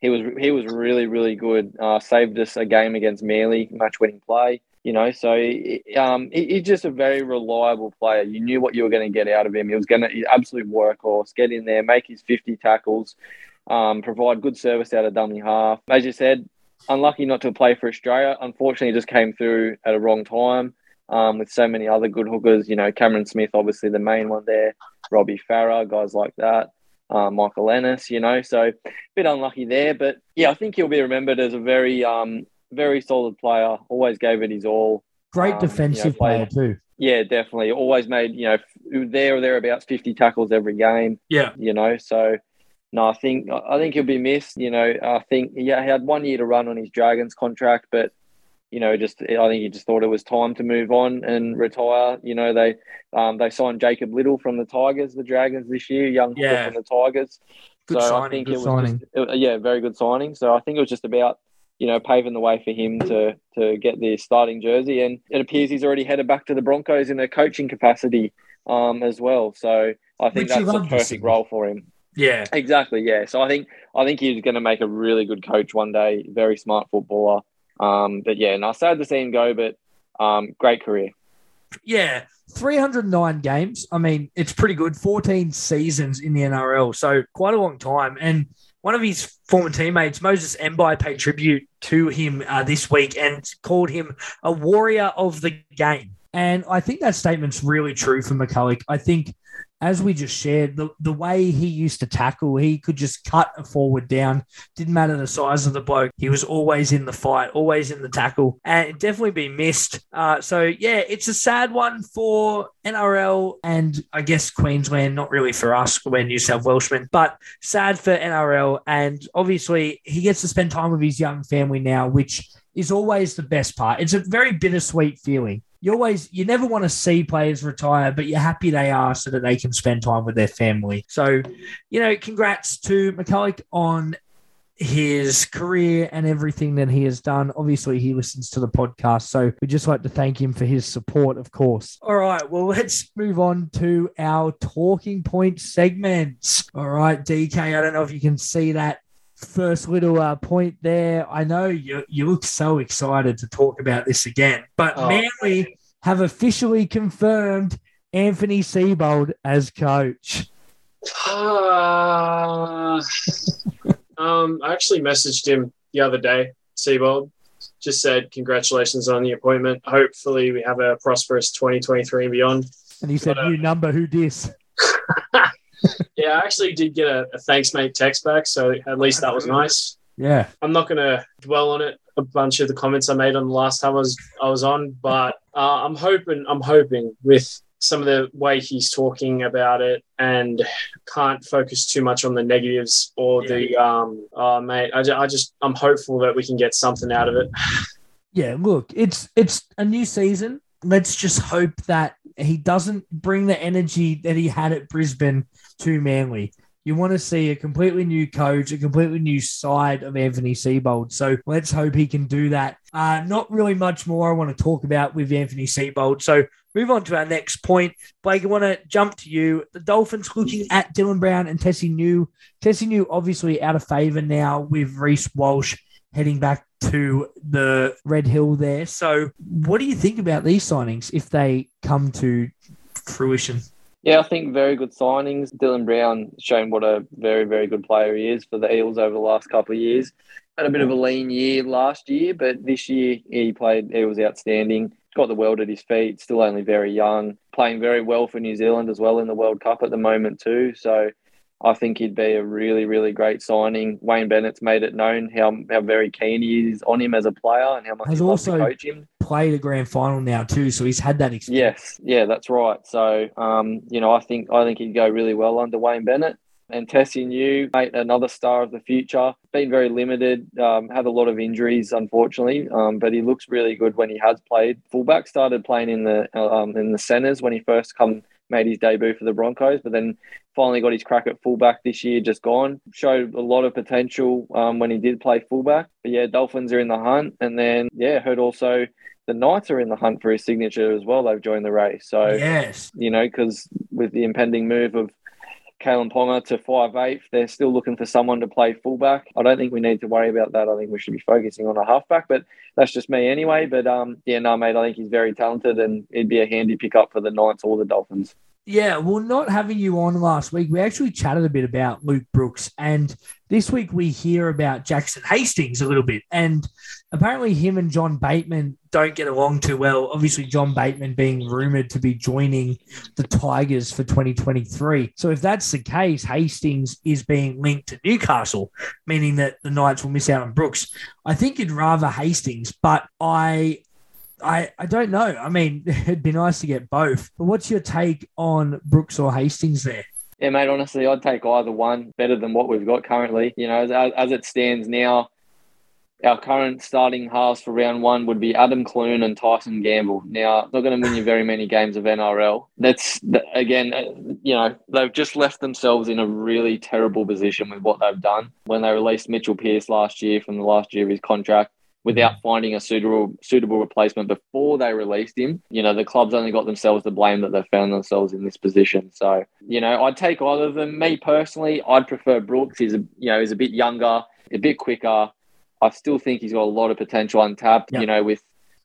he was he was really really good. Uh, saved us a game against Manly, match winning play. You know, so um, he, he's just a very reliable player. You knew what you were going to get out of him. He was going to absolute workhorse, get in there, make his 50 tackles, um, provide good service out of dummy half. As you said, unlucky not to play for Australia. Unfortunately, just came through at a wrong time. Um, with so many other good hookers, you know, Cameron Smith, obviously the main one there, Robbie Farah, guys like that, uh, Michael Ennis, you know, so a bit unlucky there. But yeah, I think he'll be remembered as a very, um, very solid player. Always gave it his all. Great Um, defensive you know, player too. Yeah, definitely. Always made, you know, f- there or thereabouts 50 tackles every game, Yeah. you know, so. No, I think I think he'll be missed. You know, I think yeah, he had one year to run on his Dragons contract, but you know, just I think he just thought it was time to move on and retire. You know, they um, they signed Jacob Little from the Tigers, the Dragons this year, young hooker Yeah. from the Tigers. Good so I signing. think Good it was signing. Just, it- yeah, very good signing. So I think it was just about you know paving the way for him to to get the starting jersey, and it appears he's already headed back to the Broncos in a coaching capacity um, as well. So I think Which that's a love to see. perfect role for him. Yeah. Exactly. Yeah. So I think I think he's going to make a really good coach one day. Very smart footballer. Um, but yeah, and no, sad to see him go, but um, great career. Yeah. 309 games. I mean, it's pretty good. 14 seasons in the NRL. So quite a long time. And one of his former teammates, Moses Mbye, paid tribute to him uh, this week and called him a warrior of the game. And I think that statement's really true for McCullough. I think as we just shared, the, the way he used to tackle, he could just cut a forward down. Didn't matter the size of the bloke. He was always in the fight, always in the tackle, and definitely be missed. Uh, so, yeah, it's a sad one for NRL and I guess Queensland, not really for us, we're New South Welshmen, but sad for NRL. And obviously, he gets to spend time with his young family now, which is always the best part. It's a very bittersweet feeling you always you never want to see players retire, but you're happy they are so that they can spend time with their family. So, you know, congrats to McCullough on his career and everything that he has done. Obviously, he listens to the podcast, so we just like to thank him for his support, of course. All right, well, let's move on to our talking point segments. All right, DK, I don't know if you can see that first little uh, point there. I know you you look so excited to talk about this again, but oh. Manly have officially confirmed Anthony Seibold as coach. Uh, um, I actually messaged him the other day, Seibold. Just said congratulations on the appointment. Hopefully, we have a prosperous 2023 and beyond. And he said, but, uh, "New number, who dis?" yeah, I actually did get a, a, thanks, mate text back. So at least that was nice. Yeah. I'm not going to dwell on it. A bunch of the comments I made on the last time I was I was on, but uh, I'm hoping I'm hoping with some of the way he's talking about it and can't focus too much on the negatives or yeah. the um oh mate I, I just i'm hopeful that we can get something out of it yeah look it's it's a new season let's just hope that he doesn't bring the energy that he had at Brisbane to Manly. You want to see a completely new coach, a completely new side of Anthony Seibold. So let's hope he can do that. Uh, not really much more I want to talk about with Anthony Seibold. So move on to our next point. Blake, I want to jump to you. The Dolphins looking at Dylan Brown and Tesi Niu. Tesi Niu obviously out of favour now with Reece Walsh heading back to the Red Hill there. So, what do you think about these signings if they come to fruition? Yeah, I think very good signings. Dylan Brown showing what a very, very good player he is for the Eels over the last couple of years. Had a bit of a lean year last year, but this year he played, he was outstanding. Got the world at his feet, still only very young, playing very well for New Zealand as well in the World Cup at the moment, too. So I think he'd be a really, really great signing. Wayne Bennett's made it known how, how very keen he is on him as a player and how much Has he also to coach him. Played a grand final now too, so he's had that experience. Yes, yeah, that's right. So, um, you know, I think I think he'd go really well under Wayne Bennett. And Tesi Niu, mate, another star of the future. Been very limited, um, had a lot of injuries, unfortunately, um, but he looks really good when he has played. Fullback started playing in the um, in the centres when he first come made his debut for the Broncos, but then finally got his crack at fullback this year, just gone. Showed a lot of potential um, when he did play fullback. But yeah, Dolphins are in the hunt. And then, yeah, heard also the Knights are in the hunt for his signature as well. They've joined the race. So, yes, you know, because with the impending move of Kalyn Ponga to five eight. They're still looking for someone to play fullback. I don't think we need to worry about that. I think we should be focusing on a halfback, but that's just me anyway. But um, yeah, no, mate, I think he's very talented and he'd be a handy pickup for the Knights or the Dolphins. Yeah, well, not having you on last week, we actually chatted a bit about Luke Brooks, and this week we hear about Jackson Hastings a little bit. And apparently, him and John Bateman don't get along too well. Obviously, John Bateman being rumored to be joining the Tigers for 2023. So, if that's the case, Hastings is being linked to Newcastle, meaning that the Knights will miss out on Brooks. I think you'd rather Hastings, but I I, I don't know. I mean, it'd be nice to get both. But what's your take on Brooks or Hastings there? Yeah, mate, honestly, I'd take either one better than what we've got currently. You know, as, as it stands now, our current starting halves for round one would be Adam Clune and Tyson Gamble. Now, not going to win you very many games of NRL. That's, again, uh, you know, they've just left themselves in a really terrible position with what they've done. When they released Mitchell Pearce last year from the last year of his contract, without finding a suitable suitable replacement before they released him. You know, the club's only got themselves to blame that they've found themselves in this position. So, you know, I'd take either of them. Me personally, I'd prefer Brooks. He's a you know, he's a bit younger, a bit quicker. I still think he's got a lot of potential untapped, Yep. you know, with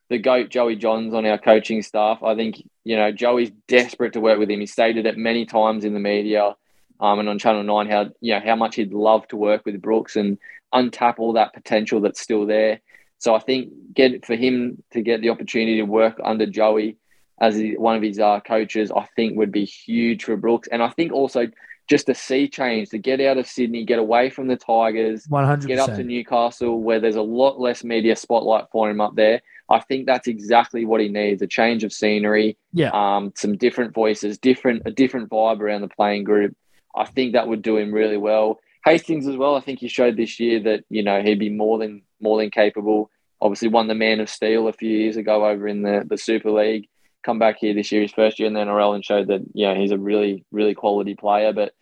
the GOAT Joey Johns on our coaching staff. I think, you know, Joey's desperate to work with him. He stated it many times in the media um, and on Channel 9 how, you know, how much he'd love to work with Brooks and untap all that potential that's still there. So I think get for him to get the opportunity to work under Joey as one of his uh, coaches, I think would be huge for Brooks. And I think also just a sea change to get out of Sydney, get away from the Tigers, One hundred get up to. Newcastle where there's a lot less media spotlight for him up there. I think that's exactly what he needs: a change of scenery, Yeah. um, some different voices, different a different vibe around the playing group. I think that would do him really well. Hastings as well. I think he showed this year that you know he'd be more than more than capable. Obviously, won the Man of Steel a few years ago over in the the Super League. Come back here this year, his first year in the NRL, and showed that you know he's a really really quality player. But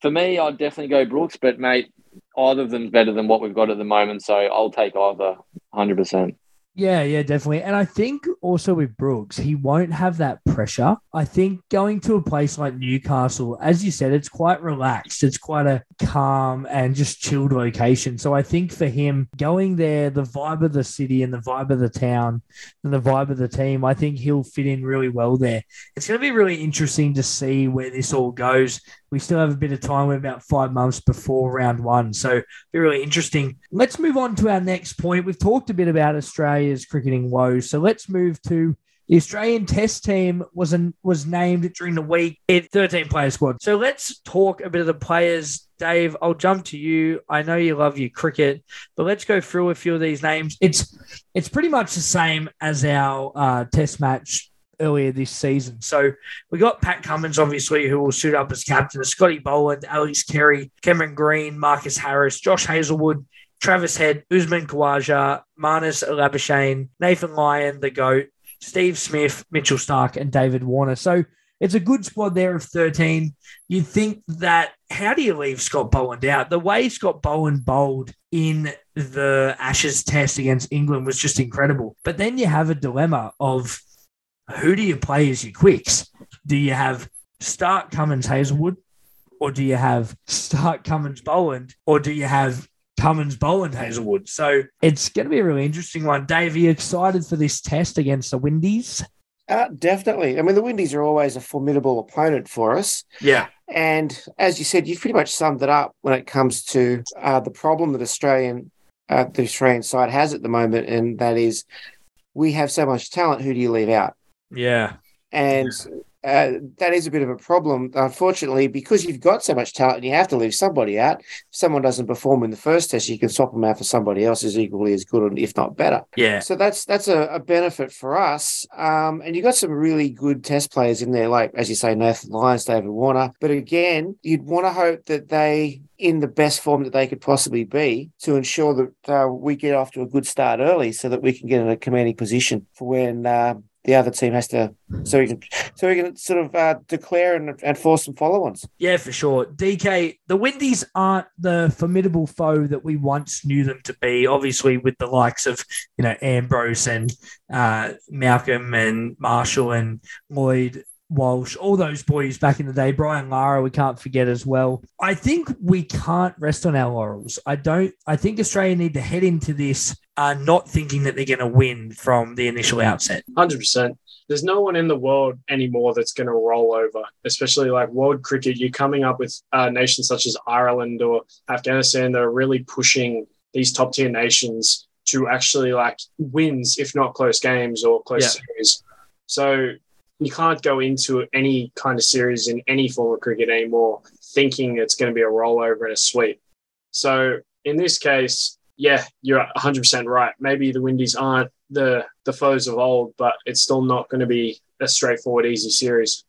for me, I'd definitely go Brooks. But mate, either of them's better than what we've got at the moment, so I'll take either, hundred percent. Yeah, yeah, definitely. And I think also with Brooks, he won't have that pressure. I think going to a place like Newcastle, as you said, it's quite relaxed. It's quite a calm and just chilled location. So I think for him going there, the vibe of the city and the vibe of the town and the vibe of the team, I think he'll fit in really well there. It's going to be really interesting to see where this all goes. We still have a bit of time. We're about five months before round one. So be really interesting. Let's move on to our next point. We've talked a bit about Australia's cricketing woes, so let's move to the Australian Test team was an, was named during the week in 13 player squad. So let's talk a bit of the players. Dave, I'll jump to you. I know you love your cricket, but let's go through a few of these names. It's it's pretty much the same as our uh, Test match earlier this season. So we got Pat Cummins, obviously, who will suit up as captain. Scotty Boland, Alex Carey, Cameron Green, Marcus Harris, Josh Hazlewood, Travis Head, Usman Khawaja, Marnus Labuschagne, Nathan Lyon, the GOAT, Steve Smith, Mitchell Starc, and David Warner. So it's a good squad there of 13. You'd think that how do you leave Scott Boland out? The way Scott Boland bowled in the Ashes test against England was just incredible. But then you have a dilemma of who do you play as your quicks? Do you have Starc Cummins Hazlewood? Or do you have Starc Cummins Boland? Or do you have Cummins Boland Hazlewood? So it's going to be a really interesting one. Dave, are you excited for this test against the Windies? Uh, definitely. I mean, the Windies are always a formidable opponent for us. Yeah. And as you said, you've pretty much summed it up when it comes to uh, the problem that Australian uh, the Australian side has at the moment, and that is we have so much talent. Who do you leave out? Yeah. And uh, that is a bit of a problem, unfortunately, because you've got so much talent. and You have to leave somebody out. If someone doesn't perform in the first test, you can swap them out for somebody else who's equally as good, and if not better. Yeah. So that's that's a, a benefit for us. Um, and you've got some really good test players in there, like as you say, Nathan Lyons, David Warner. But again, you'd want to hope that they in the best form that they could possibly be to ensure that uh, we get off to a good start early, so that we can get in a commanding position for when. Uh, the other team has to, so we can, so we can sort of uh, declare and, and force some follow-ons. Yeah, for sure. DK, the Windies aren't the formidable foe that we once knew them to be. Obviously, with the likes of you know Ambrose and uh, Malcolm and Marshall and Lloyd Walsh, all those boys back in the day. Brian Lara, we can't forget as well. I think we can't rest on our laurels. I don't. I think Australia need to head into this uh, not thinking that they're going to win from the initial outset. Hundred percent. There's no one in the world anymore that's going to roll over, especially like world cricket. You're coming up with uh, nations such as Ireland or Afghanistan that are really pushing these top tier nations to actually like wins, if not close games or close Yeah. series. So you can't go into any kind of series in any form of cricket anymore thinking it's going to be a rollover and a sweep. So in this case, yeah, you're 100% right. Maybe the Windies aren't the the foes of old, but it's still not going to be a straightforward, easy series.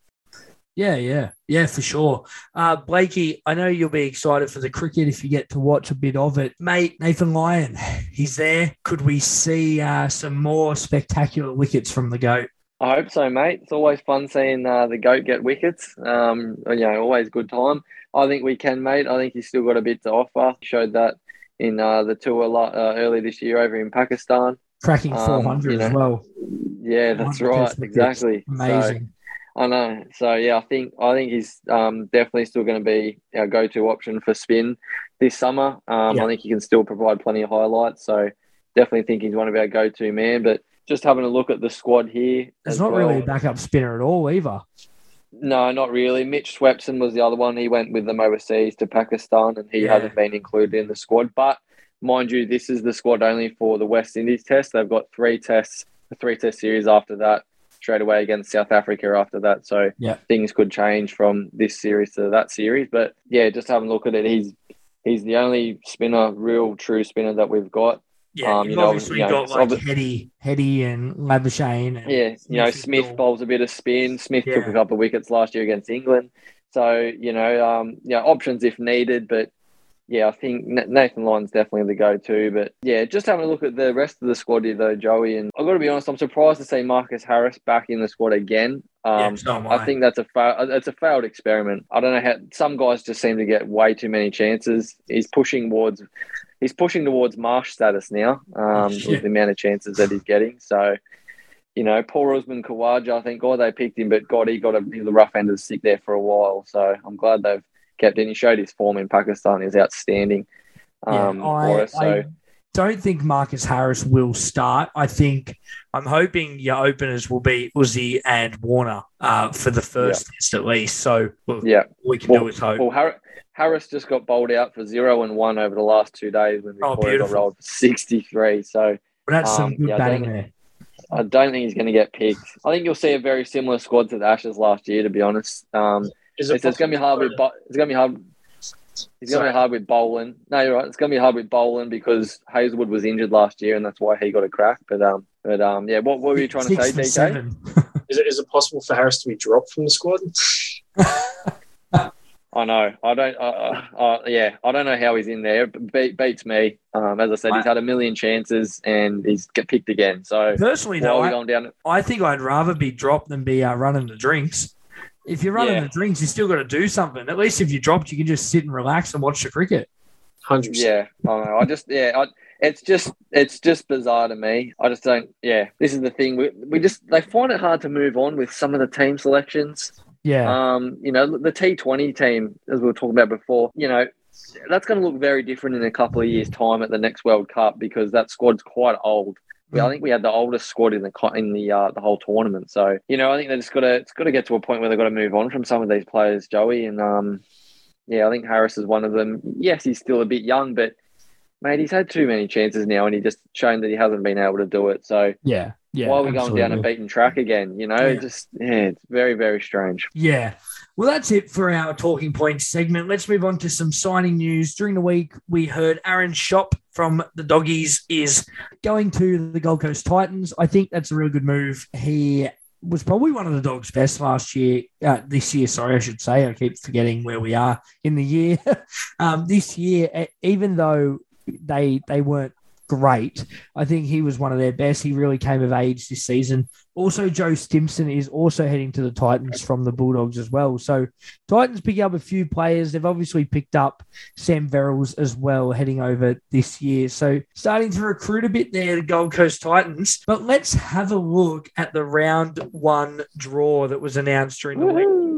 Yeah, yeah, yeah, for sure. Uh, Blakey, I know you'll be excited for the cricket if you get to watch a bit of it. Mate, Nathan Lyon, he's there. Could we see uh, some more spectacular wickets from the GOAT? I hope so, mate. It's always fun seeing uh, the goat get wickets. Um, you know, always good time. I think we can, mate. I think he's still got a bit to offer. Showed that in uh, the tour a lot uh, early this year over in Pakistan. Cracking Um, 400 you as well. Yeah, that's right. Exactly. So, Amazing. I know. So yeah, I think I think he's um, definitely still going to be our go-to option for spin this summer. Um, Yeah. I think he can still provide plenty of highlights. So definitely think he's one of our go-to man. But just having a look at the squad here, There's not well- really a backup spinner at all either. No, not really. Mitch Swepson was the other one. He went with them overseas to Pakistan, and he Yeah. hasn't been included in the squad. But mind you, this is the squad only for the West Indies test. They've got three tests, a three-test series after that, straight away against South Africa after that. So Yeah. things could change from this series to that series. But yeah, just having a look at it, he's he's the only spinner, real true spinner that we've got. Yeah, Um, you've know, obviously you know, got like Hetty, Hetty and Labuschagne. And Yeah, you know, Smith still- bowls a bit of spin. Smith took a couple of wickets last year against England. So, you know, um, yeah, options if needed. But yeah, I think Nathan Lyon's definitely the go to. But yeah, just having a look at the rest of the squad here, though, Joey. And I've got to be honest, I'm surprised to see Marcus Harris back in the squad again. Yeah, Um, so I think that's a fa- it's a failed experiment. I don't know how some guys just seem to get way too many chances. He's pushing towards he's pushing towards Marsh status now um, Yeah. with the amount of chances that he's getting. So, you know, Paul Usman Khawaja, I think God they picked him, but God he got a, he was rough end of the stick there for a while. So I'm glad they've kept him. He showed his form in Pakistan is outstanding. Yeah, Um, for I, us. So I don't think Marcus Harris will start. I think I'm hoping your openers will be Uzi and Warner uh, for the first test at least. So well, yeah. we can Well- do is hope. Well, Har- Harris just got bowled out for zero and one over the last two days when Oh, Victoria got beautiful. rolled for 63. So But that's some um, good yeah, I batting don't- there. I don't think he's going to get picked. I think you'll see a very similar squad to the Ashes last year, to be honest. Um, Is it's, it's going to be hard with it's going to be hard. It's going to be hard with Boland. No, you're right. It's going to be hard with Boland because Hazlewood was injured last year, and that's why he got a crack. But um, but um, yeah. What, what were you trying to say, DK? Is it, is it possible for Harris to be dropped from the squad? I know. I don't. Uh, uh, uh, yeah, I don't know how he's in there. But Be- beats me. Um, as I said, he's had a million chances and he's get picked again. So Personally, why though, I, going down? I think I'd rather be dropped than be uh, running the drinks. If you're running Yeah. the drinks, you still got to do something. At least if you're dropped, you can just sit and relax and watch the cricket. Hundred percent. Yeah, I know. I just yeah, I, it's just it's just bizarre to me. I just don't. Yeah, this is the thing. We we just they find it hard to move on with some of the team selections. Yeah, Um, you know, the T Twenty team, as we were talking about before. You know, that's going to look very different in a couple of years' time at the next World Cup because that squad's quite old. We- I think we had the oldest squad in the in the uh, the whole tournament. So you know, I think they just got to it's got to get to a point where they've got to move on from some of these players, Joey. And um, yeah, I think Harris is one of them. Yes, he's still a bit young, but mate, he's had too many chances now, and he just shown that he hasn't been able to do it. So yeah, yeah. why are we going down a beaten track again? You know, Yeah. just yeah, it's very very strange. Yeah. Well, that's it for our talking points segment. Let's move on to some signing news. During the week, we heard Aaron Schoupp from the Doggies is going to the Gold Coast Titans. I think that's a real good move. He was probably one of the Dogs' best last year. Uh, this year, sorry, I should say. I keep forgetting where we are in the year. um, this year, even though they they weren't great, I think he was one of their best. He really came of age this season. Also, Joe Stimson is also heading to the Titans from the Bulldogs as well. So, Titans picking up a few players. They've obviously picked up Sam Verrills as well, heading over this year. So, starting to recruit a bit there, the Gold Coast Titans. But let's have a look at the round one draw that was announced during the week.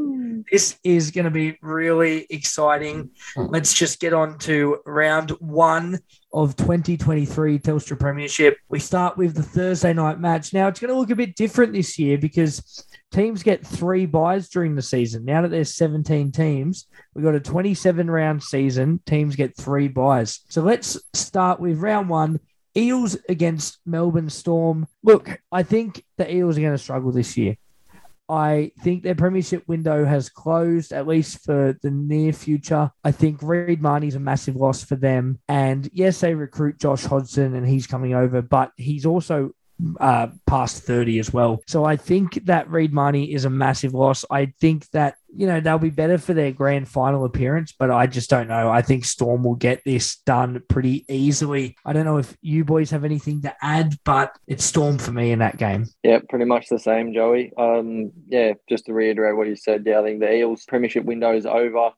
This is going to be really exciting. Let's just get on to round one of 2023 Telstra Premiership. We start with the Thursday night match. Now, it's going to look a bit different this year because teams get three buys during the season. Now that there's 17 teams, we've got a 27 round season. Teams get three buys. So let's start with round one. Eels against Melbourne Storm. Look, I think the Eels are going to struggle this year. I think their premiership window has closed, at least for the near future. I think Reed Mahoney's a massive loss for them. And yes, they recruit Josh Hodgson and he's coming over, but he's also uh, past 30 as well. So I think that Reed Mahoney is a massive loss. I think that, you know, they'll be better for their grand final appearance, but I just don't know. I think Storm will get this done pretty easily. I don't know if you boys have anything to add, but it's Storm for me in that game. Yeah, pretty much the same, Joey. Um, yeah, just to reiterate what you said, yeah, I think the Eels' premiership window is over.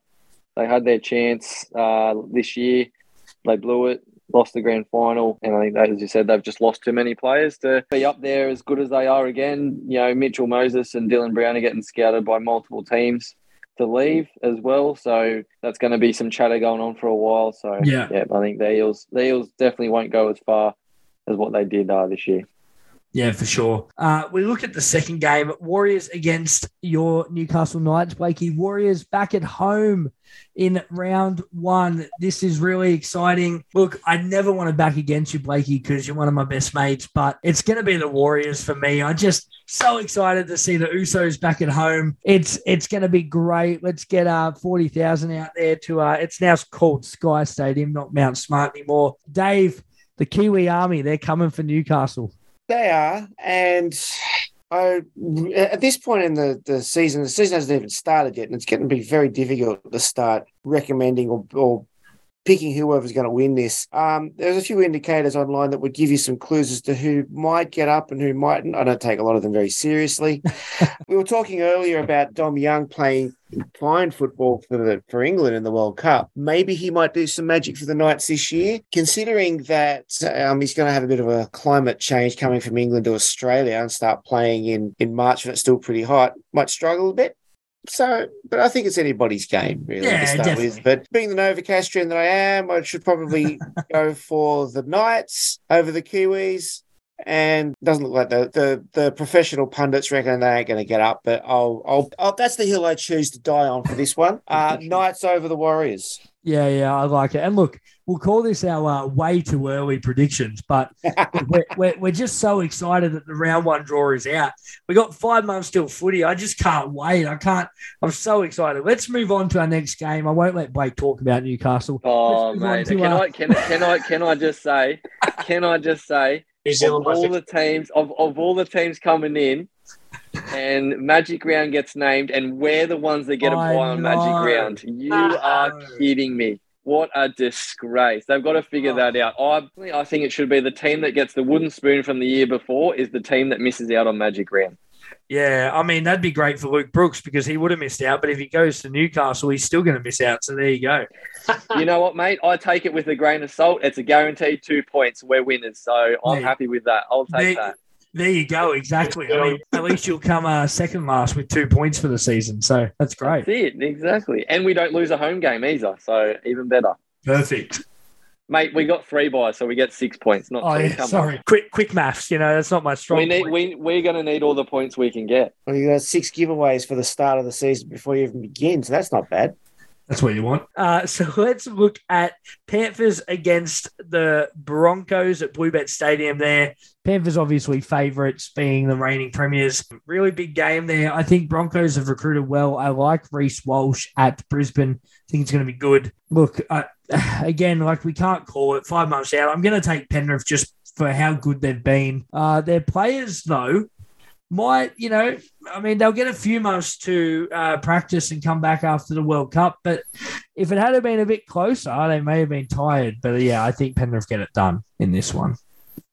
They had their chance uh, this year. They blew it. Lost the grand final, and I think that, as you said, they've just lost too many players to be up there as good as they are again. You know, Mitchell Moses and Dylan Brown are getting scouted by multiple teams to leave as well. So that's going to be some chatter going on for a while. So Yeah. yeah, I think the Eels, the Eels definitely won't go as far as what they did uh, this year. Yeah, for sure. Uh, we look at the second game Warriors against your Newcastle Knights, Blakey. Warriors back at home in round one. This is really exciting. Look, I never want to back against you, Blakey, because you're one of my best mates, but it's going to be the Warriors for me. I'm just so excited to see the Usos back at home. It's it's going to be great. Let's get uh forty thousand out there to uh. It's now called Sky Stadium, not Mount Smart anymore. Dave, the Kiwi Army, they're coming for Newcastle. They are, and I at this point in the, the season, the season hasn't even started yet, and it's getting to be very difficult to start recommending or, or picking whoever's going to win this. Um, there's a few indicators online that would give you some clues as to who might get up and who mightn't. I don't take a lot of them very seriously. we were talking earlier about Dom Young playing fine football for the for England in the World Cup. Maybe he might do some magic for the Knights this year, considering that um, he's going to have a bit of a climate change coming from England to Australia and start playing in in March when it's still pretty hot. Might struggle a bit. So, but I think it's anybody's game, really, Yeah, to start definitely. with. But being the Novocastrian that I am, I should probably go for the Knights over the Kiwis. And doesn't look like the, the the professional pundits reckon they ain't going to get up, but I'll, I'll I'll that's the hill I choose to die on for this one. Uh, Knights over the Warriors. Yeah, yeah, I like it. And look, we'll call this our uh, way too early predictions, but we're, we're, we're just so excited that the round one draw is out. We got five months till footy. I just can't wait. I can't. I'm so excited. Let's move on to our next game. I won't let Blake talk about Newcastle. Oh Let's move on mate, to, can uh, I can, can I can I just say can I just say New Zealand of all the teams of, of all the teams coming in and Magic Round gets named and we're the ones that get a buy on. Magic Round. You I are kidding me. What a disgrace. They've got to figure Oh. that out. I, I think it should be the team that gets the wooden spoon from the year before is the team that misses out on Magic Round. Yeah, I mean that'd be great for Luke Brooks because he would have missed out. But if he goes to Newcastle, he's still going to miss out. So there you go. you know what, mate? I take it with a grain of salt. It's a guaranteed two points. We're winners. So I'm Yeah. happy with that. I'll take There- that. There you go. Exactly. I mean, at least you'll come uh, second last with two points for the season. So that's great. That's it, exactly. And we don't lose a home game either, so even better. Perfect. Mate, we got three buys, so we get six points, not Oh two. yeah, Come sorry. Quick, quick maths. You know that's not my on. strong. We need point. we we're gonna need all the points we can get. Well, you got six giveaways for the start of the season before you even begin, so that's not bad. That's what you want. Uh, so let's look at Panthers against the Broncos at Bluebet Stadium there. Panthers obviously favourites being the reigning premiers. Really big game there. I think Broncos have recruited well. I like Reece Walsh at Brisbane. I think it's going to be good. Look, uh, again, like we can't call it five months out. I'm going to take Penrith just for how good they've been. Uh, their players, though, might, you know, I mean, they'll get a few months to uh, practice and come back after the World Cup. But if it had been a bit closer, they may have been tired. But yeah, I think Penrith get it done in this one.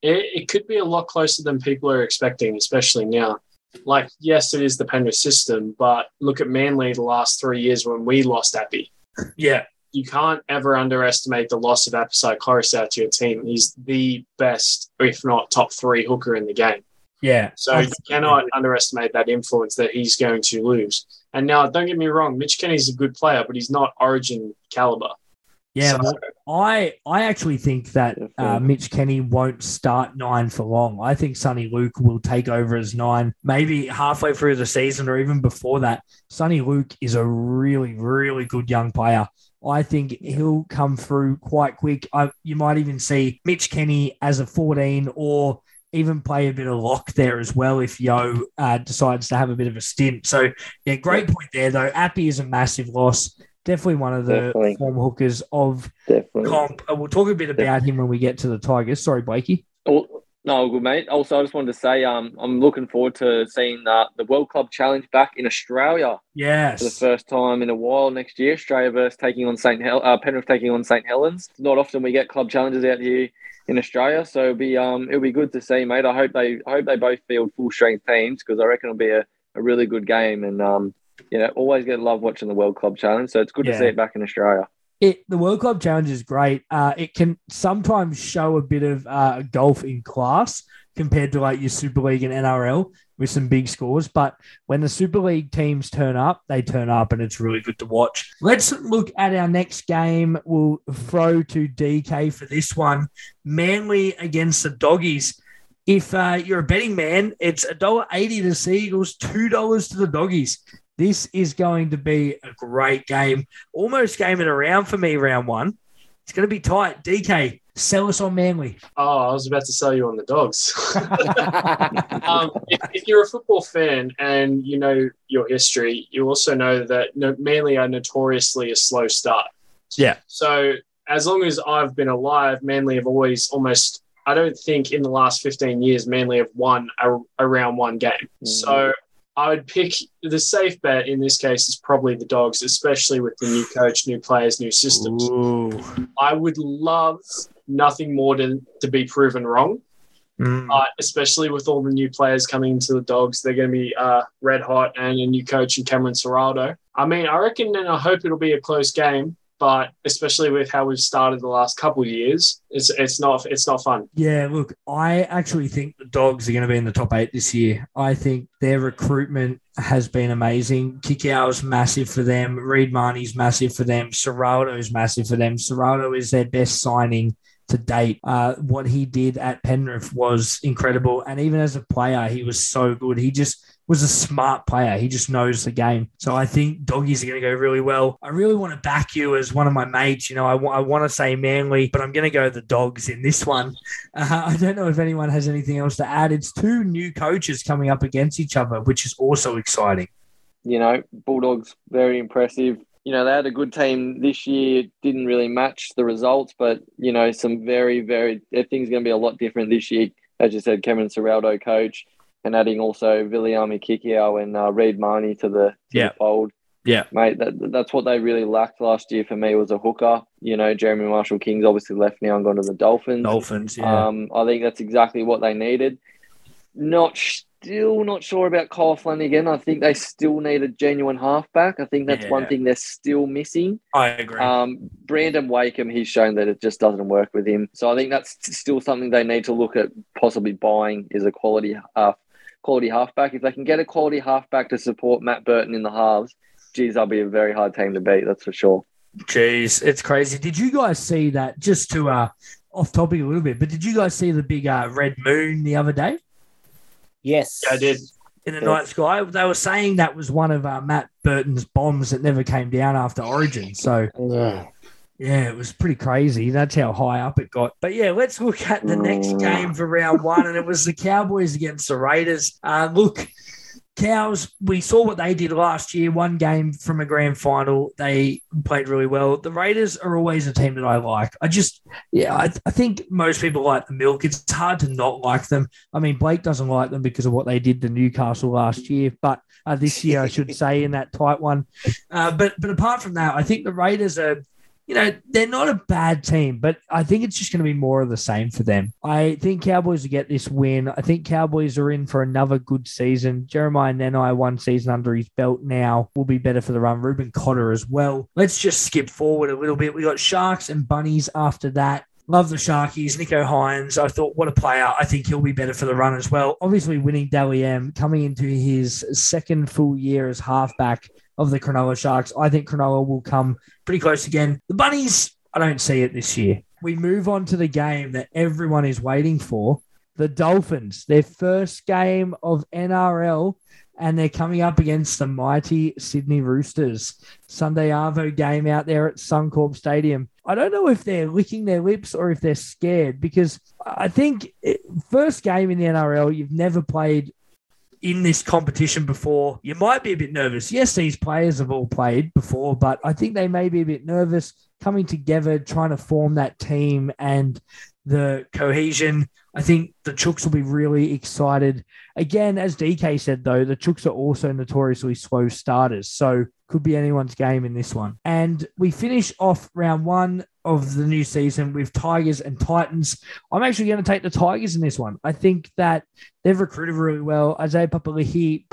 It, it could be a lot closer than people are expecting, especially now. Like, yes, it is the Penrith system, but look at Manly the last three years when we lost Appy. Yeah. You can't ever underestimate the loss of Apisai Koroisau to your team. He's the best, if not top three hooker in the game. Yeah. So you cannot underestimate that influence that he's going to lose. And now, don't get me wrong, Mitch Kenny's a good player, but he's not Origin caliber. Yeah. So- well, I I actually think that uh, Mitch Kenny won't start nine for long. I think Soni Luke will take over as nine, maybe halfway through the season or even before that. Soni Luke is a really, really good young player. I think he'll come through quite quick. I, you might even see Mitch Kenny as a 14 or even play a bit of lock there as well if Yeo uh, decides to have a bit of a stint. So, yeah, great point there, though. Appy is a massive loss. Definitely one of the Definitely. form hookers of Definitely. comp. Uh, We'll talk a bit about him when we get to the Tigers. Sorry, Blakey. Oh, no, good mate. Also, I just wanted to say, um, I'm looking forward to seeing uh, the World Club Challenge back in Australia Yes, for the first time in a while next year. Australia versus taking on St. Hel- uh, Penrith taking on St. Helens. Not often we get club challenges out here in Australia, so it'll be um, it'll be good to see, mate. I hope they I hope they both field full strength teams because I reckon it'll be a, a really good game and um, you know, always get love watching the World Club Challenge. So it's good Yeah. to see it back in Australia. It the World Club Challenge is great. Uh, it can sometimes show a bit of uh, golf in class compared to like your Super League and NRL with some big scores. But when the Super League teams turn up, they turn up, and it's really good to watch. Let's look at our next game. We'll throw to DK for this one. Manly against the Doggies. If uh, you're a betting man, it's $1.80 to Sea Eagles, $2 to the Doggies. This is going to be a great game. Almost game it around for me, round one. It's going to be tight. DK, sell us on Manly. Oh, I was about to sell you on the dogs. um, if, if, you're a football fan and you know your history, you also know that Manly are notoriously a slow start. Yeah. So as long as I've been alive, Manly have always almost. I don't think in the last 15 years Manly have won a, around one game. Mm. So I would pick the safe bet in this case is probably the dogs, especially with the new coach, new players, new systems. Ooh. I would love nothing more than to be proven wrong. Mm. Uh, especially with all the new players coming into the dogs, they're going to be uh, red hot and a new coach in Cameron Ciraldo. I mean, I reckon and I hope it'll be a close game but especially with how we've started the last couple of years, it's it's not it's not fun. Yeah, look, I actually think the Dogs are going to be in the top eight this year. I think their recruitment has been amazing. is massive for them. Reed Mahoney's massive for them. is massive for them. Ciraldo is their best signing to date. Uh, what he did at Penrith was incredible, and even as a player, he was so good. He just was a smart player. He just knows the game. So I think doggies are going to go really well. I really want to back you as one of my mates. You know, I, w- I want to say Manly, but I'm going to go the dogs in this one. Uh, I don't know if anyone has anything else to add. It's two new coaches coming up against each other, which is also exciting. You know, Bulldogs, very impressive. You know, they had a good team this year, didn't really match the results, but, you know, some very, very, things going to be a lot different this year. As you said, Cameron Ciraldo coach and adding also Viliami Kikau and uh, Reed Mahoney to the, to yeah. the fold. Yeah, mate, that, that's what they really lacked last year for me was a hooker. You know, Jeremy Marshall-King's obviously left now and gone to the Dolphins. Dolphins, yeah. Um, I think that's exactly what they needed. Not still not sure about Kyle Flanagan. I think they still need a genuine halfback. I think that's yeah. one thing they're still missing. I agree. Um, Brandon Wakeham, he's shown that it just doesn't work with him. So I think that's still something they need to look at possibly buying is a quality half quality halfback. If they can get a quality halfback to support Matt Burton in the halves, geez, that'll be a very hard team to beat. That's for sure. Jeez, it's crazy. Did you guys see that? Just to uh, off topic a little bit, but did you guys see the big uh, red moon the other day? Yes, yeah, I did. In the night sky, they were saying that was one of uh, Matt Burton's bombs that never came down after Origin. So, yeah. Yeah, it was pretty crazy. That's how high up it got. But yeah, let's look at the next game for round one, and it was the Cowboys against the Raiders. Uh, look, Cows, we saw what they did last year. One game from a grand final, they played really well. The Raiders are always a team that I like. I just, yeah, I, I think most people like the milk. It's hard to not like them. I mean, Blake doesn't like them because of what they did to Newcastle last year, but uh, this year, I should say, in that tight one. Uh, but but apart from that, I think the Raiders are you know, they're not a bad team, but I think it's just going to be more of the same for them. I think Cowboys will get this win. I think Cowboys are in for another good season. Jeremiah Nanai, one season under his belt now, will be better for the run. Reuben Cotter as well. Let's just skip forward a little bit. We got Sharks and Bunnies after that. Love the Sharkies. Nicho Hynes, I thought, what a player. I think he'll be better for the run as well. Obviously, winning Dally M, coming into his second full year as halfback of the Cronulla Sharks. I think Cronulla will come pretty close again. The Bunnies, I don't see it this year. We move on to the game that everyone is waiting for the Dolphins, their first game of NRL, and they're coming up against the mighty Sydney Roosters. Sunday Arvo game out there at Suncorp Stadium. I don't know if they're licking their lips or if they're scared because I think first game in the NRL, you've never played in this competition before, you might be a bit nervous. Yes, these players have all played before, but I think they may be a bit nervous coming together, trying to form that team and the cohesion. I think the Chooks will be really excited. Again, as DK said, though, the Chooks are also notoriously slow starters. So could be anyone's game in this one. And we finish off round one of the new season with Tigers and Titans. I'm actually going to take the Tigers in this one. I think that they've recruited really well. Isaiah Papali'i,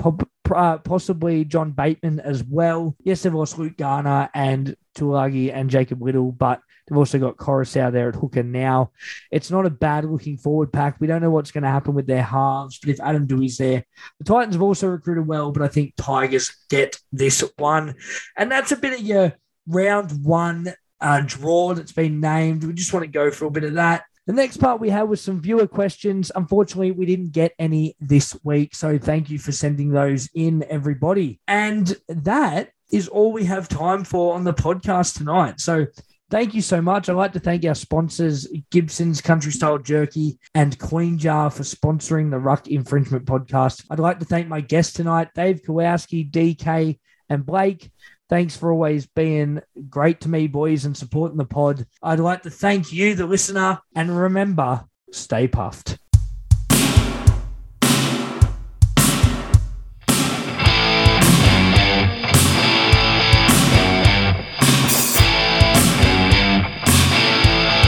uh, possibly John Bateman as well. Yes, they've lost Luke Garner and Tulagi and Jacob Little, but they've also got Koroisau there at hooker now. It's not a bad looking forward pack. We don't know what's going to happen with their halves, but if Adam Doueihi's there, the Titans have also recruited well, but I think Tigers get this one. And that's a bit of your round one uh, draw that's been named. We just want to go for a bit of that. The next part we had was some viewer questions. Unfortunately, we didn't get any this week. So thank you for sending those in, everybody. And that is all we have time for on the podcast tonight. So thank you so much. I'd like to thank our sponsors, Gibson's Country Style Jerky and CoinJar, for sponsoring the Ruck Infringement Podcast. I'd like to thank my guests tonight, Dave Kowalski, DK, and Blake. Thanks for always being great to me, boys, and supporting the pod. I'd like to thank you, the listener, and remember, stay puffed.